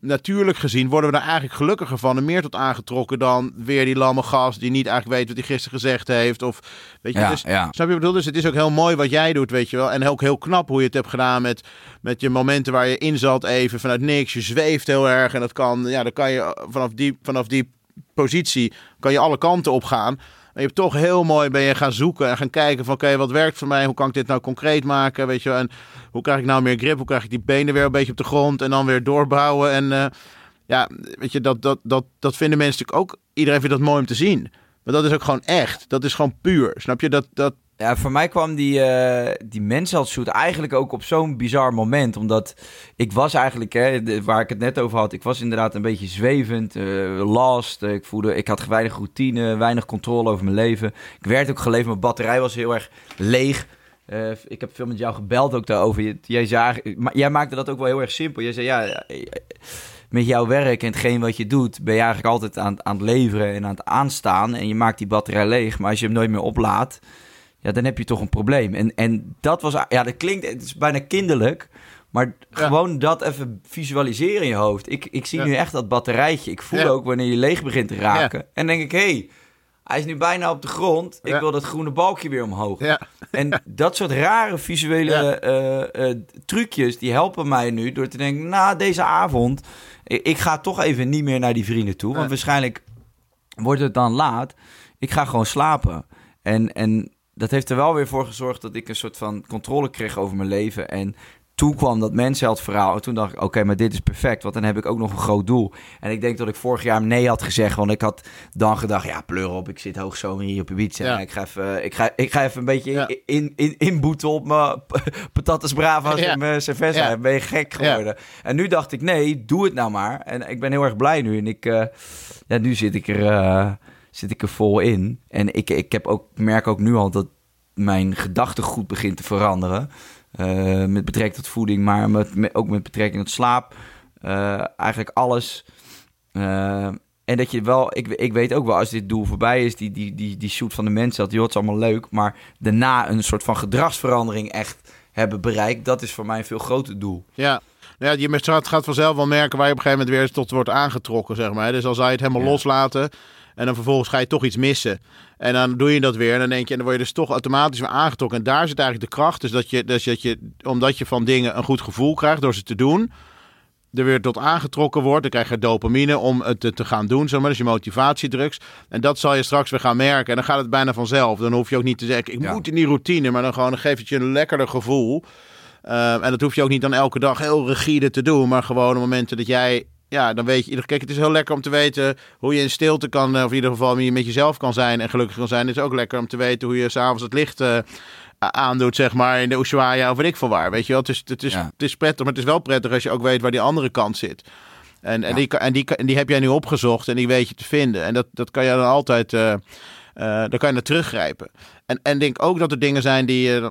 natuurlijk gezien worden we daar eigenlijk gelukkiger van en meer tot aangetrokken dan weer die lamme gast die niet eigenlijk weet wat hij gisteren gezegd heeft. Of weet je, ja, dus, ja. snap je bedoel? Dus het is ook heel mooi wat jij doet, weet je wel. En ook heel knap hoe je het hebt gedaan met, met je momenten waar je in zat even vanuit niks. Je zweeft heel erg en dat kan, ja, dan kan je vanaf die, vanaf die positie kan je alle kanten op gaan. Maar je hebt toch heel mooi ben je gaan zoeken en gaan kijken van oké, wat werkt voor mij? Hoe kan ik dit nou concreet maken? Weet je, en hoe krijg ik nou meer grip? Hoe krijg ik die benen weer een beetje op de grond en dan weer doorbouwen? En uh, ja, weet je, dat, dat, dat, dat vinden mensen natuurlijk ook. Iedereen vindt dat mooi om te zien. Maar dat is ook gewoon echt. Dat is gewoon puur. Snap je? Dat, dat, ja, voor mij kwam die, uh, die eigenlijk ook op zo'n bizar moment. Omdat ik was eigenlijk, hè, waar ik het net over had, ik was inderdaad een beetje zwevend, uh, last. ik, voelde, ik had weinig routine, weinig controle over mijn leven. Ik werd ook geleefd, mijn batterij was heel erg leeg. Ik heb veel met jou gebeld ook daarover. Jij, jij maakte dat ook wel heel erg simpel. Jij zei, ja, met jouw werk en hetgeen wat je doet, ben je eigenlijk altijd aan, aan het leveren en aan het aanstaan. En je maakt die batterij leeg, maar als je hem nooit meer oplaadt ja, dan heb je toch een probleem. En, en dat was, ja, dat klinkt, het is bijna kinderlijk, maar gewoon dat even visualiseren in je hoofd. Ik, ik zie nu echt dat batterijtje. Ik voel ook wanneer je leeg begint te raken. En denk ik, hé, hey, hij is nu bijna op de grond. Ik wil dat groene balkje weer omhoog. En dat soort rare visuele uh, uh, trucjes, die helpen mij nu door te denken, na deze avond, ik, ik, ga toch even niet meer naar die vrienden toe. Want waarschijnlijk wordt het dan laat. Ik ga gewoon slapen. En, en dat heeft er wel weer voor gezorgd dat ik een soort van controle kreeg over mijn leven. En toen kwam dat verhaal. En toen dacht ik, oké, maar dit is perfect. Want dan heb ik ook nog een groot doel. En ik denk dat ik vorig jaar nee had gezegd. Want ik had dan gedacht, ja, pleur op. Ik zit hoogzomer hier op Ibiza. Ja. Ik, ga even, ik, ga, ik ga even een beetje in, in, inboeten op mijn patatas bravas ja. en mijn cerveza. Ben je gek geworden. En nu dacht ik, nee, doe het nou maar. En ik ben heel erg blij nu. En ik, uh, ja, nu zit ik er... Uh, zit ik er vol in. En ik, ik heb ook, merk ook nu al dat mijn gedachtegoed begint te veranderen. Uh, met betrekking tot voeding, maar met, ook met betrekking tot slaap. Uh, eigenlijk alles. Uh, en dat je wel, ik, ik weet ook wel, als dit doel voorbij is, die, die, die, die shoot van de mensen, dat is allemaal leuk. Maar daarna een soort van gedragsverandering echt hebben bereikt, dat is voor mij een veel groter doel. Ja, ja, je het gaat vanzelf wel merken waar je op een gegeven moment weer tot wordt aangetrokken, zeg maar. Dus zal je het helemaal Ja. loslaten en dan vervolgens ga je toch iets missen. En dan doe je dat weer en dan denk je, en dan word je dus toch automatisch weer aangetrokken. En daar zit eigenlijk de kracht. Dus dat je, dus dat je omdat je van dingen een goed gevoel krijgt door ze te doen, er weer tot aangetrokken wordt. Dan krijg je dopamine om het te, te gaan doen, zeg maar. Dus je motivatiedrugs. En dat zal je straks weer gaan merken. En dan gaat het bijna vanzelf. Dan hoef je ook niet te zeggen, ik Ja. moet in die routine. Maar dan gewoon dan geeft het je een lekkerder gevoel. Ehm, en dat hoef je ook niet dan elke dag heel rigide te doen. Maar gewoon op momenten dat jij... Ja, dan weet je... Kijk, het is heel lekker om te weten hoe je in stilte kan... eh, Of in ieder geval wie je met jezelf kan zijn en gelukkig kan zijn. Het is ook lekker om te weten hoe je s'avonds het licht... eh, aandoet, zeg maar, in de Ushuaia of weet ik veel waar. Weet je wel, het is, het, is, Ja. het is prettig, maar het is wel prettig als je ook weet waar die andere kant zit. En, en, Ja. die, en, die, en die heb jij nu opgezocht en die weet je te vinden. En dat, dat kan je dan altijd, eh eh daar kan je naar teruggrijpen. En, en denk ook dat er dingen zijn die... er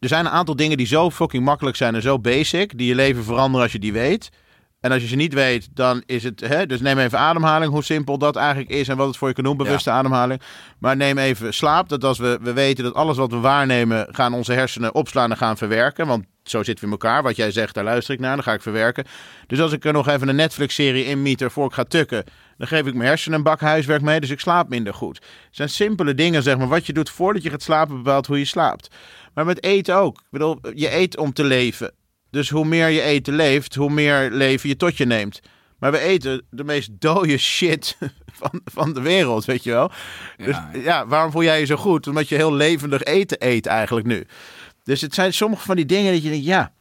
zijn een aantal dingen die zo fucking makkelijk zijn en zo basic, die je leven veranderen als je die weet. En als je ze niet weet, dan is het. Hè, dus neem even ademhaling, hoe simpel dat eigenlijk is en wat het voor je kan doen, bewuste ademhaling. Maar neem even slaap. Dat als we, we weten dat alles wat we waarnemen, gaan onze hersenen opslaan en gaan verwerken. Want zo zitten we in elkaar. Wat jij zegt, daar luister ik naar, dan ga ik verwerken. Dus als ik er nog even een Netflix-serie in mieter voor ik ga tukken, dan geef ik mijn hersenen een bak huiswerk mee, dus ik slaap minder goed. Het zijn simpele dingen, zeg maar. Wat je doet voordat je gaat slapen, bepaalt hoe je slaapt. Maar met eten ook. Ik bedoel, je eet om te leven. Dus hoe meer je eten leeft, hoe meer leven je tot je neemt. Maar we eten de meest dode shit van, van de wereld, weet je wel. Dus Ja. ja, waarom voel jij je zo goed? Omdat je heel levendig eten eet eigenlijk nu. Dus het zijn sommige van die dingen dat je denkt, ja...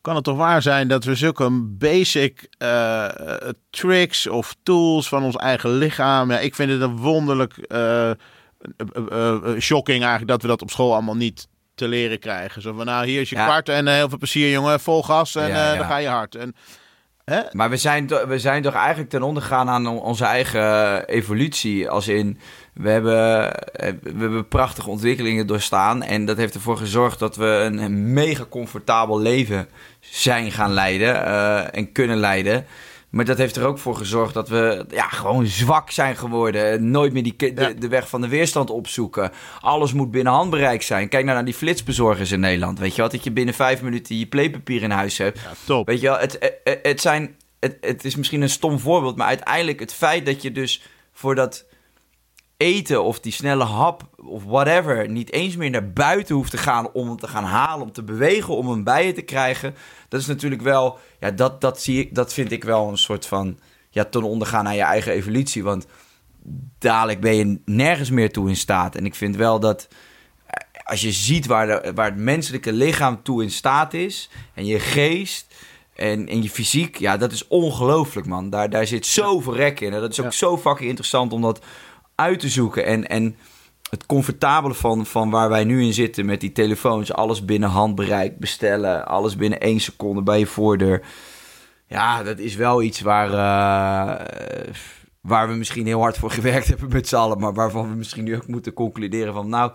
Kan het toch waar zijn dat we zulke basic eh, tricks of tools van ons eigen lichaam... Ja, ik vind het een wonderlijk eh, eh, shocking eigenlijk dat we dat op school allemaal niet te leren krijgen. Zo van, nou, hier is je Ja. kwart en eh, heel veel plezier, jongen. Vol gas en Ja, eh, dan ga je hard. En, hè? Maar we zijn, we zijn toch eigenlijk ten onder gegaan aan on- onze eigen eh, evolutie. Als in, we hebben, we hebben prachtige ontwikkelingen doorstaan. En dat heeft ervoor gezorgd dat we een, een mega comfortabel leven zijn gaan leiden. en kunnen leiden. Maar dat heeft er ook voor gezorgd dat we ja, gewoon zwak zijn geworden. Nooit meer die, de, Ja. de weg van de weerstand opzoeken. Alles moet binnen handbereik zijn. Kijk nou naar die flitsbezorgers in Nederland. Weet je wat? Dat je binnen vijf minuten je pleepapier in huis hebt. Ja, top. Weet je wel, het, het, het, zijn, het, het is misschien een stom voorbeeld, maar uiteindelijk het feit dat je dus voor dat eten of die snelle hap of whatever niet eens meer naar buiten hoeft te gaan om hem te gaan halen, om te bewegen, om hem bij je te krijgen. Dat is natuurlijk wel, ja, dat, dat, zie ik, dat vind ik wel een soort van, ja, ten ondergaan aan je eigen evolutie. Want dadelijk ben je nergens meer toe in staat. En ik vind wel dat eh, als je ziet waar, de, waar het menselijke lichaam toe in staat is en je geest en, en je fysiek, ja, dat is ongelooflijk, man. Daar, daar zit zoveel rek in. En dat is ook Ja. zo fucking interessant om dat uit te zoeken. En, en het comfortabele van, van waar wij nu in zitten met die telefoons, alles binnen handbereik bestellen, alles binnen één seconde bij je voordeur. Ja, dat is wel iets waar, eh, waar we misschien heel hard voor gewerkt hebben met z'n allen, maar waarvan we misschien nu ook moeten concluderen van, nou,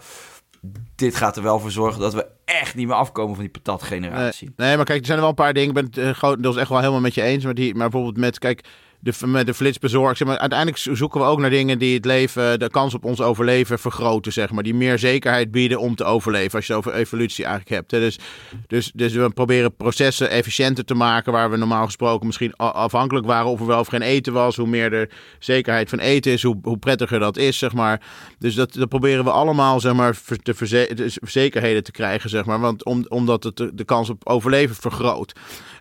dit gaat er wel voor zorgen dat we echt niet meer afkomen van die patatgeneratie. Nee, nee, maar kijk, er zijn wel een paar dingen. Ik ben het uh, echt wel helemaal met je eens. Maar, die, maar bijvoorbeeld met, kijk, de, met de flitsbezorg. Zeg maar, uiteindelijk zo- zoeken we ook naar dingen die het leven, de kans op ons overleven vergroten, zeg maar. Die meer zekerheid bieden om te overleven, als je het over evolutie eigenlijk hebt. Dus, dus, dus we proberen processen efficiënter te maken, waar we normaal gesproken misschien afhankelijk waren of er wel of geen eten was. Hoe meer er zekerheid van eten is, hoe, hoe prettiger dat is, zeg maar. Dus dat, dat proberen we allemaal, zeg maar, te verze- dus zekerheden te krijgen, zeg maar. Want om, omdat het de kans op overleven vergroot.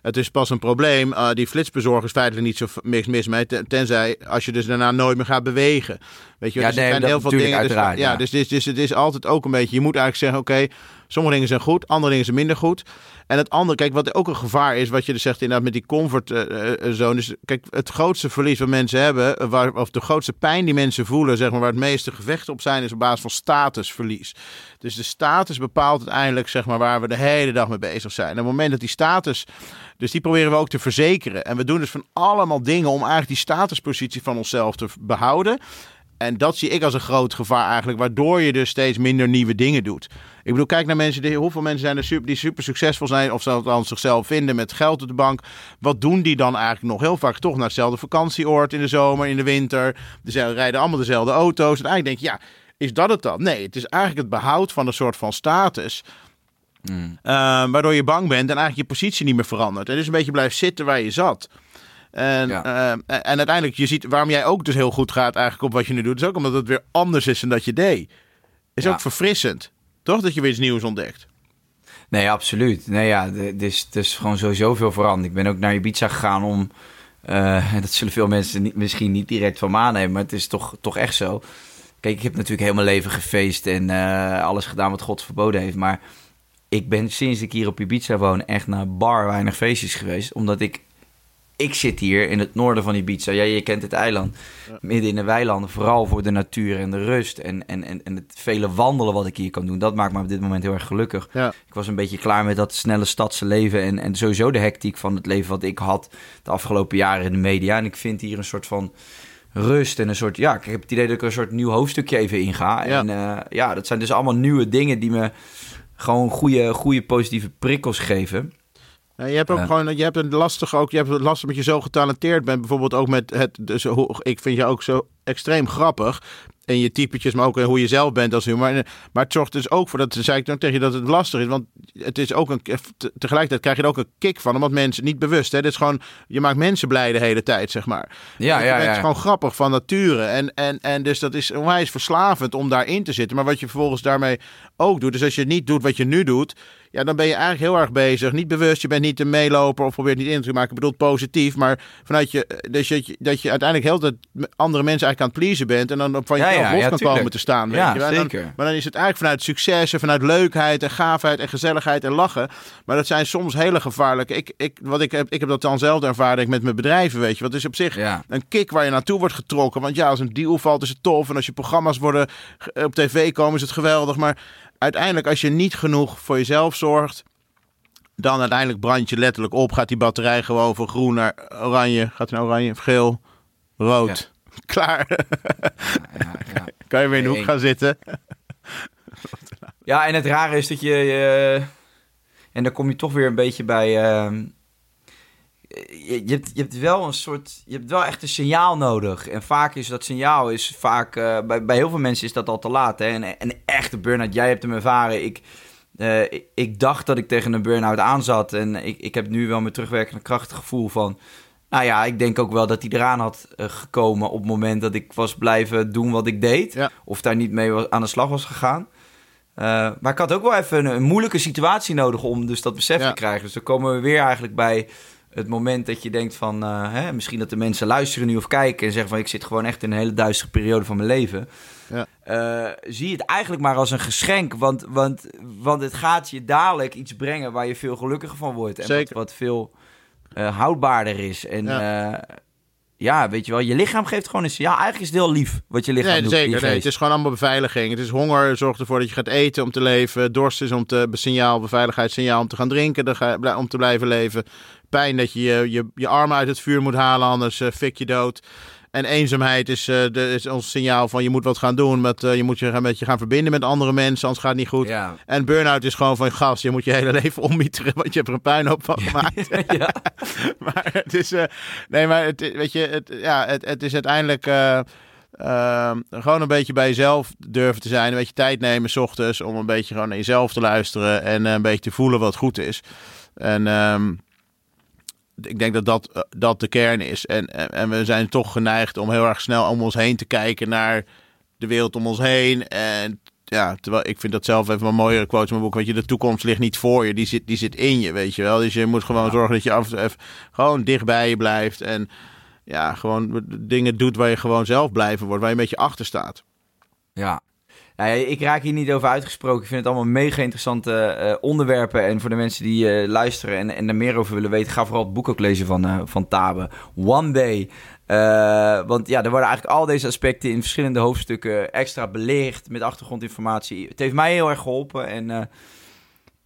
Het is pas een probleem. eh, die flitsbezorgers feitelijk niet zo niks mis mee. ten- Tenzij als je dus daarna nooit meer gaat bewegen. Weet je, Ja, dus er nee, zijn heel veel dingen. Dus, ja. Dus, dus, dus het is altijd ook een beetje. Je moet eigenlijk zeggen: oké, sommige dingen zijn goed, andere dingen zijn minder goed. En het andere, kijk, wat ook een gevaar is, wat je dus zegt inderdaad met die comfortzone. dus kijk, het grootste verlies wat mensen hebben, eh, of de grootste pijn die mensen voelen, zeg maar, waar het meeste gevechten op zijn, is op basis van statusverlies. Dus de status bepaalt uiteindelijk, zeg maar, waar we de hele dag mee bezig zijn. En op het moment dat die status, dus die proberen we ook te verzekeren. En we doen dus van allemaal dingen om eigenlijk die statuspositie van onszelf te behouden. En dat zie ik als een groot gevaar eigenlijk, waardoor je dus steeds minder nieuwe dingen doet. Ik bedoel, kijk naar mensen, die, hoeveel mensen zijn er super, die super succesvol zijn, of ze althans zichzelf vinden met geld op de bank. Wat doen die dan eigenlijk nog? Heel vaak toch naar hetzelfde vakantieoord in de zomer, in de winter. Ze rijden allemaal dezelfde auto's. En eigenlijk denk je, ja, is dat het dan? Nee, het is eigenlijk het behoud van een soort van status. Mm. Eh, waardoor je bang bent en eigenlijk je positie niet meer verandert. En dus een beetje blijft zitten waar je zat. En, Ja. eh, en uiteindelijk, je ziet waarom jij ook dus heel goed gaat eigenlijk op wat je nu doet. is ook omdat het weer anders is dan dat je deed. Is Ja. ook verfrissend. Toch? Dat je weer iets nieuws ontdekt. Nee, absoluut. Nee, ja, het is, het is gewoon sowieso veel veranderd. Ik ben ook naar Ibiza gegaan om... eh, dat zullen veel mensen niet, misschien niet direct van me aannemen, maar het is toch, toch echt zo. Kijk, ik heb natuurlijk heel mijn leven gefeest en eh, alles gedaan wat God verboden heeft. Maar ik ben sinds ik hier op Ibiza woon echt naar bar weinig feestjes geweest. Omdat ik... Ik zit hier in het noorden van Ibiza. Ja, je kent het eiland. Midden in de weilanden. Vooral voor de natuur en de rust. En, en, en, en het vele wandelen wat ik hier kan doen. Dat maakt me op dit moment heel erg gelukkig. Ja. Ik was een beetje klaar met dat snelle stadse leven. En, en sowieso de hectiek van het leven wat ik had de afgelopen jaren in de media. En ik vind hier een soort van rust en een soort... Ja, ik heb het idee dat ik er een soort nieuw hoofdstukje even inga. Ja. En eh, ja, dat zijn dus allemaal nieuwe dingen die me gewoon goede, goede positieve prikkels geven. Nou, je hebt ook Ja. gewoon, je hebt een lastig ook, je hebt het lastig met je zo getalenteerd bent. Bijvoorbeeld ook met het, dus hoe, ik vind je ook zo extreem grappig. En je typetjes, maar ook hoe je zelf bent als humor. En, Maar het zorgt dus ook voor, dat zei ik dan tegen je, dat het lastig is. Want het is ook een, te- tegelijkertijd krijg je er ook een kick van. Omdat mensen, niet bewust, hè. Dit is gewoon, je maakt mensen blij de hele tijd, zeg maar. Ja, ja, bent ja. gewoon grappig van nature. En, en, en dus dat is onwijs verslavend om daarin te zitten. Maar wat je vervolgens daarmee ook doet. Dus als je niet doet wat je nu doet. Ja, dan ben je eigenlijk heel erg bezig. Niet bewust. Je bent niet een meeloper of probeert niet in te maken. Ik bedoel positief. Maar vanuit je. Dus dat je, dat je uiteindelijk heel met andere mensen eigenlijk aan het pleasen bent. En dan op van Ja, jezelf ja, los ja, kan tuurlijk. komen te staan. Weet Ja, je dan- zeker. maar dan is het eigenlijk vanuit succes en vanuit leukheid en gaafheid en gezelligheid en lachen. Maar dat zijn soms hele gevaarlijke. Ik, ik, wat ik, heb, ik heb dat dan zelf ervaren met mijn bedrijven, weet je. Wat is op zich een kick waar je naartoe wordt getrokken. Want ja, als een deal valt is het tof. En als je programma's worden ge- op tv komen is het geweldig. Maar uiteindelijk als je niet genoeg voor jezelf zorgt... dan uiteindelijk brand je letterlijk op. Gaat die batterij gewoon van groen naar oranje. Gaat naar oranje of geel? Rood. Klaar. Ja, ja. kan je weer in de hoek gaan zitten. Ja, en het rare is dat je... eh, en dan kom je toch weer een beetje bij... ehm, je, je, hebt, je hebt wel een soort... Je hebt wel echt een signaal nodig. En vaak is dat signaal... Is vaak, eh, bij, bij heel veel mensen is dat al te laat. Hè? En een echte burn-out. Jij hebt hem ervaren. Ik, eh, ik, ik dacht dat ik tegen een burn-out aan zat. En ik, ik heb nu wel met terugwerkende kracht het gevoel van... Nou ja, ik denk ook wel dat hij eraan had eh, gekomen op het moment dat ik was blijven doen wat ik deed. Ja. Of daar niet mee was- aan de slag was gegaan. Maar ik had ook wel even een, een moeilijke situatie nodig om dus dat besef Ja. te krijgen. Dus dan komen we weer eigenlijk bij het moment dat je denkt van... eh, hè, misschien dat de mensen luisteren nu of kijken en zeggen van... ik zit gewoon echt in een hele duistere periode van mijn leven. Ja. Eh, zie het eigenlijk maar als een geschenk. Want, want, want het gaat je dadelijk iets brengen waar je veel gelukkiger van wordt. En wat, Zeker. wat veel eh, houdbaarder is. En Ja. ja. ja, weet je wel, je lichaam geeft gewoon een signaal. Eigenlijk is het heel lief wat je lichaam Nee, doet. zeker. Nee, het is gewoon allemaal beveiliging. Het is honger, zorgt ervoor dat je gaat eten om te leven. Dorst is om te signaal, beveiligheidssignaal om te gaan drinken, om te blijven leven. Pijn dat je je, je, je armen uit het vuur moet halen, anders eh, fik je dood. En eenzaamheid is, eh, de, is ons signaal van je moet wat gaan doen. Met, eh, je moet je gaan, met je gaan verbinden met andere mensen, anders gaat het niet goed. Ja. En burn-out is gewoon van gas. Je moet je hele leven ommieteren, want je hebt er een puinhoop van gemaakt. ja. maar het is. nee, maar het, weet je, het, ja, het, het is uiteindelijk. gewoon een beetje bij jezelf durven te zijn. Een beetje tijd nemen, s ochtends. Om een beetje gewoon naar jezelf te luisteren. En een beetje te voelen wat goed is. En. ehm, ik denk dat dat, eh, dat de kern is. En, en, en we zijn toch geneigd om heel erg snel om ons heen te kijken naar de wereld om ons heen. En ja, terwijl ik vind dat zelf even een mooiere quote in mijn boek. Weet je, de toekomst ligt niet voor je, die zit, die zit in je, weet je wel. Dus je moet gewoon zorgen dat je af en toe even gewoon dicht bij je blijft. En ja, gewoon dingen doet waar je gewoon zelf blijven wordt, waar je een beetje achter staat. Ja. Nou ik raak hier niet over uitgesproken. Ik vind het allemaal mega interessante eh, onderwerpen. En voor de mensen die eh, luisteren en, en er meer over willen weten, ga vooral het boek ook lezen van, eh, van Tabe. One Day. Want ja, er worden eigenlijk al deze aspecten in verschillende hoofdstukken extra belicht met achtergrondinformatie. Het heeft mij heel erg geholpen. En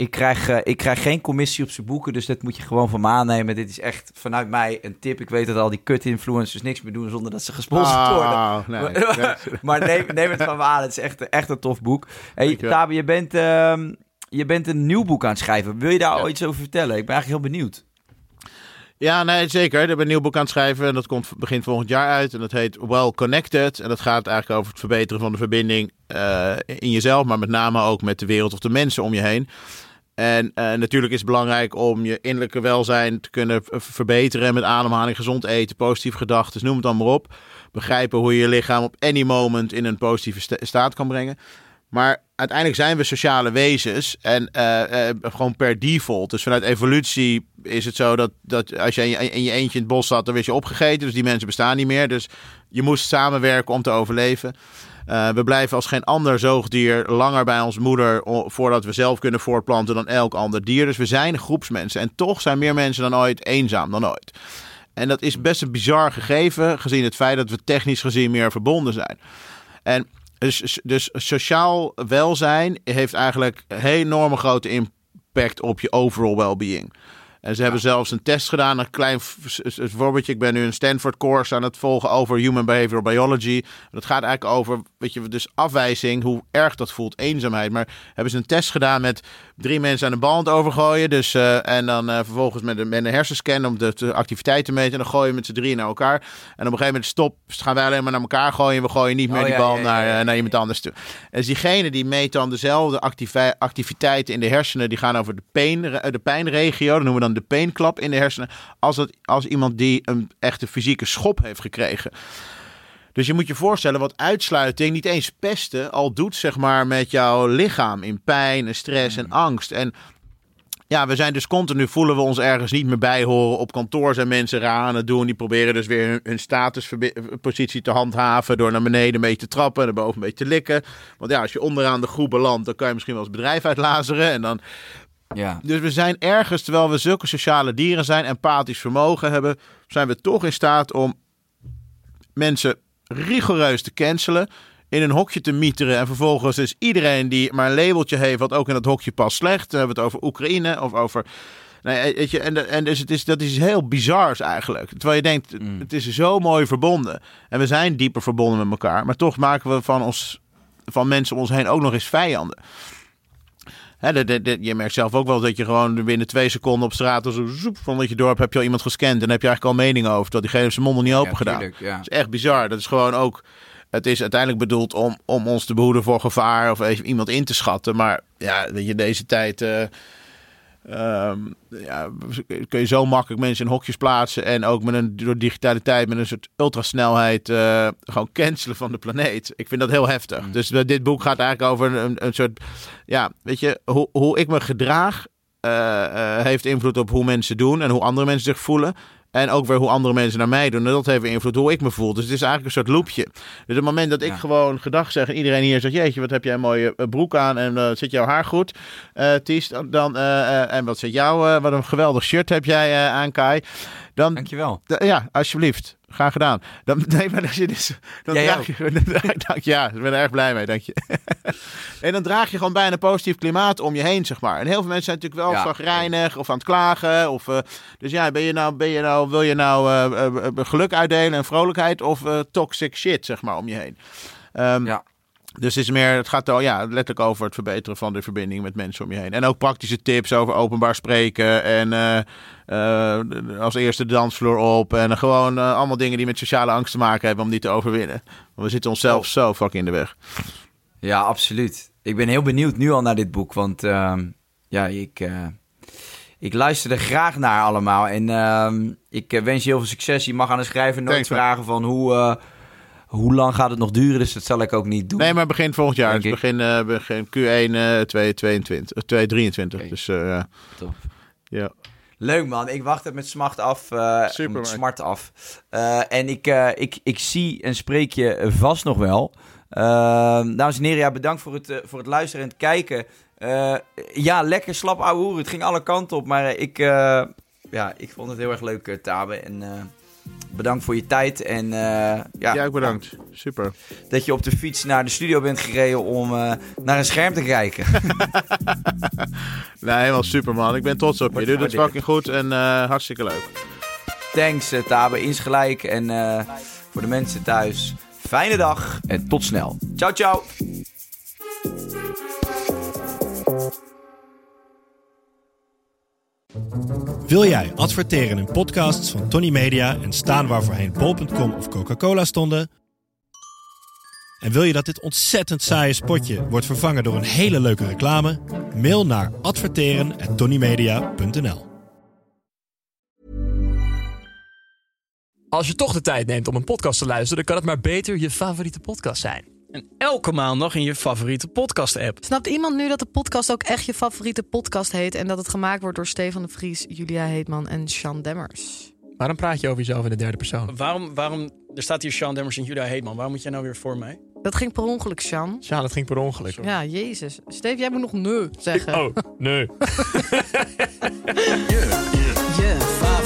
ik, krijg, eh, ik krijg geen commissie op zijn boeken, dus dat moet je gewoon van me aannemen. Dit is echt vanuit mij een tip. Ik weet dat al die kut-influencers niks meer doen zonder dat ze gesponsord worden. Ah, nee. Maar- maar neem, neem het van me aan. Het is echt, echt een tof boek. Hey. Tabe, je bent, ehm, je bent een nieuw boek aan het schrijven. Wil je daar Ja. al iets over vertellen? Ik ben eigenlijk heel benieuwd. Ja, nee, zeker. Ik ben een nieuw boek aan het schrijven en dat komt begin volgend jaar uit. En dat heet Well Connected. En dat gaat eigenlijk over het verbeteren van de verbinding eh, in jezelf, maar met name ook met de wereld of de mensen om je heen. En uh, natuurlijk is het belangrijk om je innerlijke welzijn te kunnen verbeteren met ademhaling, gezond eten, positieve gedachten, noem het dan maar op. Begrijpen hoe je je lichaam op any moment in een positieve staat kan brengen. Maar uiteindelijk zijn we sociale wezens en uh, uh, gewoon per default. Dus vanuit evolutie is het zo dat, dat als je in je eentje in het bos zat, dan werd je opgegeten. Dus die mensen bestaan niet meer. Dus je moest samenwerken om te overleven. Uh, we blijven als geen ander zoogdier langer bij ons moeder voordat we zelf kunnen voortplanten dan elk ander dier. Dus we zijn groepsmensen. En toch zijn meer mensen dan ooit eenzaam dan ooit. En dat is best een bizar gegeven, gezien het feit dat we technisch gezien meer verbonden zijn. En dus, dus sociaal welzijn heeft eigenlijk een enorme grote impact op je overall well-being. En ze hebben zelfs een test gedaan, een klein voorbeeldje. Ik ben nu een Stanford course aan het volgen over human behavioral biology. Dat gaat eigenlijk over, weet je, dus afwijzing, hoe erg dat voelt, eenzaamheid. Maar hebben ze een test gedaan met drie mensen aan de bal overgooien. Dus, uh, en dan uh, vervolgens met een, met een hersenscan om de, de activiteit te meten. En dan gooien we met z'n drieën naar elkaar. En op een gegeven moment stop, gaan wij alleen maar naar elkaar gooien. We gooien niet meer oh, die bal ja, naar, ja, naar iemand anders toe. En dus diegene die meet dan dezelfde activiteiten in de hersenen. Die gaan over de, pijn, de pijnregio. Dat noemen we dan de peenklap in de hersenen. Als, als iemand die een echte fysieke schop heeft gekregen. Dus je moet je voorstellen wat uitsluiting, niet eens pesten, al doet zeg maar met jouw lichaam in pijn en stress en mm. angst. En ja, we zijn dus continu, voelen we ons ergens niet meer bij horen. Op kantoor zijn mensen raar aan het doen. Die proberen dus weer hun, statuspositie te handhaven. Door naar beneden een beetje te trappen en naar boven een beetje te likken. Want ja, als je onderaan de groep belandt, dan kan je misschien wel eens bedrijf uitlazeren. En dan ja. Dus we zijn ergens, terwijl we zulke sociale dieren zijn, empathisch vermogen hebben, zijn we toch in staat om mensen rigoureus te cancelen, in een hokje te mieteren en vervolgens is iedereen die maar een labeltje heeft wat ook in dat hokje past slecht. We hebben het over Oekraïne of over... Nee, weet je, en, en dus het is, dat is heel bizars eigenlijk. Terwijl je denkt, mm. het is zo mooi verbonden. En we zijn dieper verbonden met elkaar. Maar toch maken we van, ons, van mensen om ons heen ook nog eens vijanden. Hè, de, de, je merkt zelf ook wel dat je gewoon binnen twee seconden op straat of zo zoep, van dat je dorp heb je al iemand gescand en dan heb je eigenlijk al mening over dat diegene zijn mond nog niet open gedaan. Dat is echt bizar. Dat is gewoon ook. Het is uiteindelijk bedoeld om, om ons te behoeden voor gevaar of even iemand in te schatten. Maar ja, weet je, deze tijd. Uh, Um, ja, kun je zo makkelijk mensen in hokjes plaatsen en ook met een door digitaliteit met een soort ultrasnelheid uh, gewoon cancelen van de planeet. Ik vind dat heel heftig. Mm. Dus dit boek gaat eigenlijk over een, een soort, ja, weet je, hoe, hoe ik me gedraag uh, heeft invloed op hoe mensen doen en hoe andere mensen zich voelen. En ook weer hoe andere mensen naar mij doen. En dat heeft invloed hoe ik me voel. Dus het is eigenlijk een soort loopje. Dus het moment dat ik gewoon gedag zeg en iedereen hier zegt... Jeetje, wat heb jij een mooie eh, broek aan en uh, zit jouw haar goed, uh, Ties. Dan, uh, en wat zit jou, wat een geweldig shirt heb jij aan, Kai. Dan, Dankjewel. Ja, alsjeblieft. Graag gedaan. Dan, nee, maar als je dus, dan draag je, dank, ja, ik ben er erg blij mee, dank je. en dan draag je gewoon bijna een positief klimaat om je heen, zeg maar. En heel veel mensen zijn natuurlijk wel zagrijnig of aan het klagen. Of, uh, dus ja, ben je nou, ben je nou, wil je nou uh, geluk uitdelen en vrolijkheid of toxic shit, zeg maar, om je heen. Um, ja. Dus het, is meer, het gaat al, ja, letterlijk over het verbeteren van de verbinding met mensen om je heen. En ook praktische tips over openbaar spreken. En uh, uh, als eerste de dansvloer op. En gewoon uh, allemaal dingen die met sociale angst te maken hebben om die te overwinnen. Want we zitten onszelf oh. zo fucking in de weg. Ja, absoluut. Ik ben heel benieuwd nu al naar dit boek. Want ehm, ja, ik, ik luister er graag naar allemaal. En ehm, ik wens je heel veel succes. Je mag aan de schrijver nooit vragen van hoe hoe lang gaat het nog duren? Dus dat zal ik ook niet doen. Nee, maar begin volgend jaar. Dus begin, uh, begin Q1 uh, 2022, 2023. Okay. Dus uh, Top. ja. Leuk man, ik wacht het met smacht af. Uh, Super, met smart af. Uh, en ik, uh, ik, ik zie en spreek je vast nog wel. dames en heren, ja, bedankt voor het, voor het luisteren en het kijken. ja, lekker slap ouwe hoer. Het ging alle kanten op. Maar ik, ja, ik vond het heel erg leuk, Tabe. En bedankt voor je tijd. En, uh, ja, ja, bedankt. Super. Dat je op de fiets naar de studio bent gereden om uh, naar een scherm te kijken. nee, helemaal super man. Ik ben trots op je. Je doet het fucking goed en uh, hartstikke leuk. Thanks Tabe, insgelijk. En voor de mensen thuis, fijne dag en tot snel. Ciao, ciao. Wil jij adverteren in podcasts van Tony Media en staan waar voorheen bol.com of Coca-Cola stonden? En wil je dat dit ontzettend saaie spotje wordt vervangen door een hele leuke reclame? Mail naar adverteren@tonymedia.nl. Als je toch de tijd neemt om een podcast te luisteren, dan kan het maar beter je favoriete podcast zijn. En elke maandag in je favoriete podcast-app. Snapt iemand nu dat de podcast ook echt je favoriete podcast heet en dat het gemaakt wordt door Stefan de Vries, Julia Heetman en Sean Demmers? Waarom praat je over jezelf in de derde persoon? Waarom, waarom, er staat hier Sean Demmers en Julia Heetman. Waarom moet jij nou weer voor mij? Dat ging per ongeluk, Sean. Ja, dat ging per ongeluk. Ja, jezus. Steve, jij moet nog nee zeggen. Oh, nee. Je,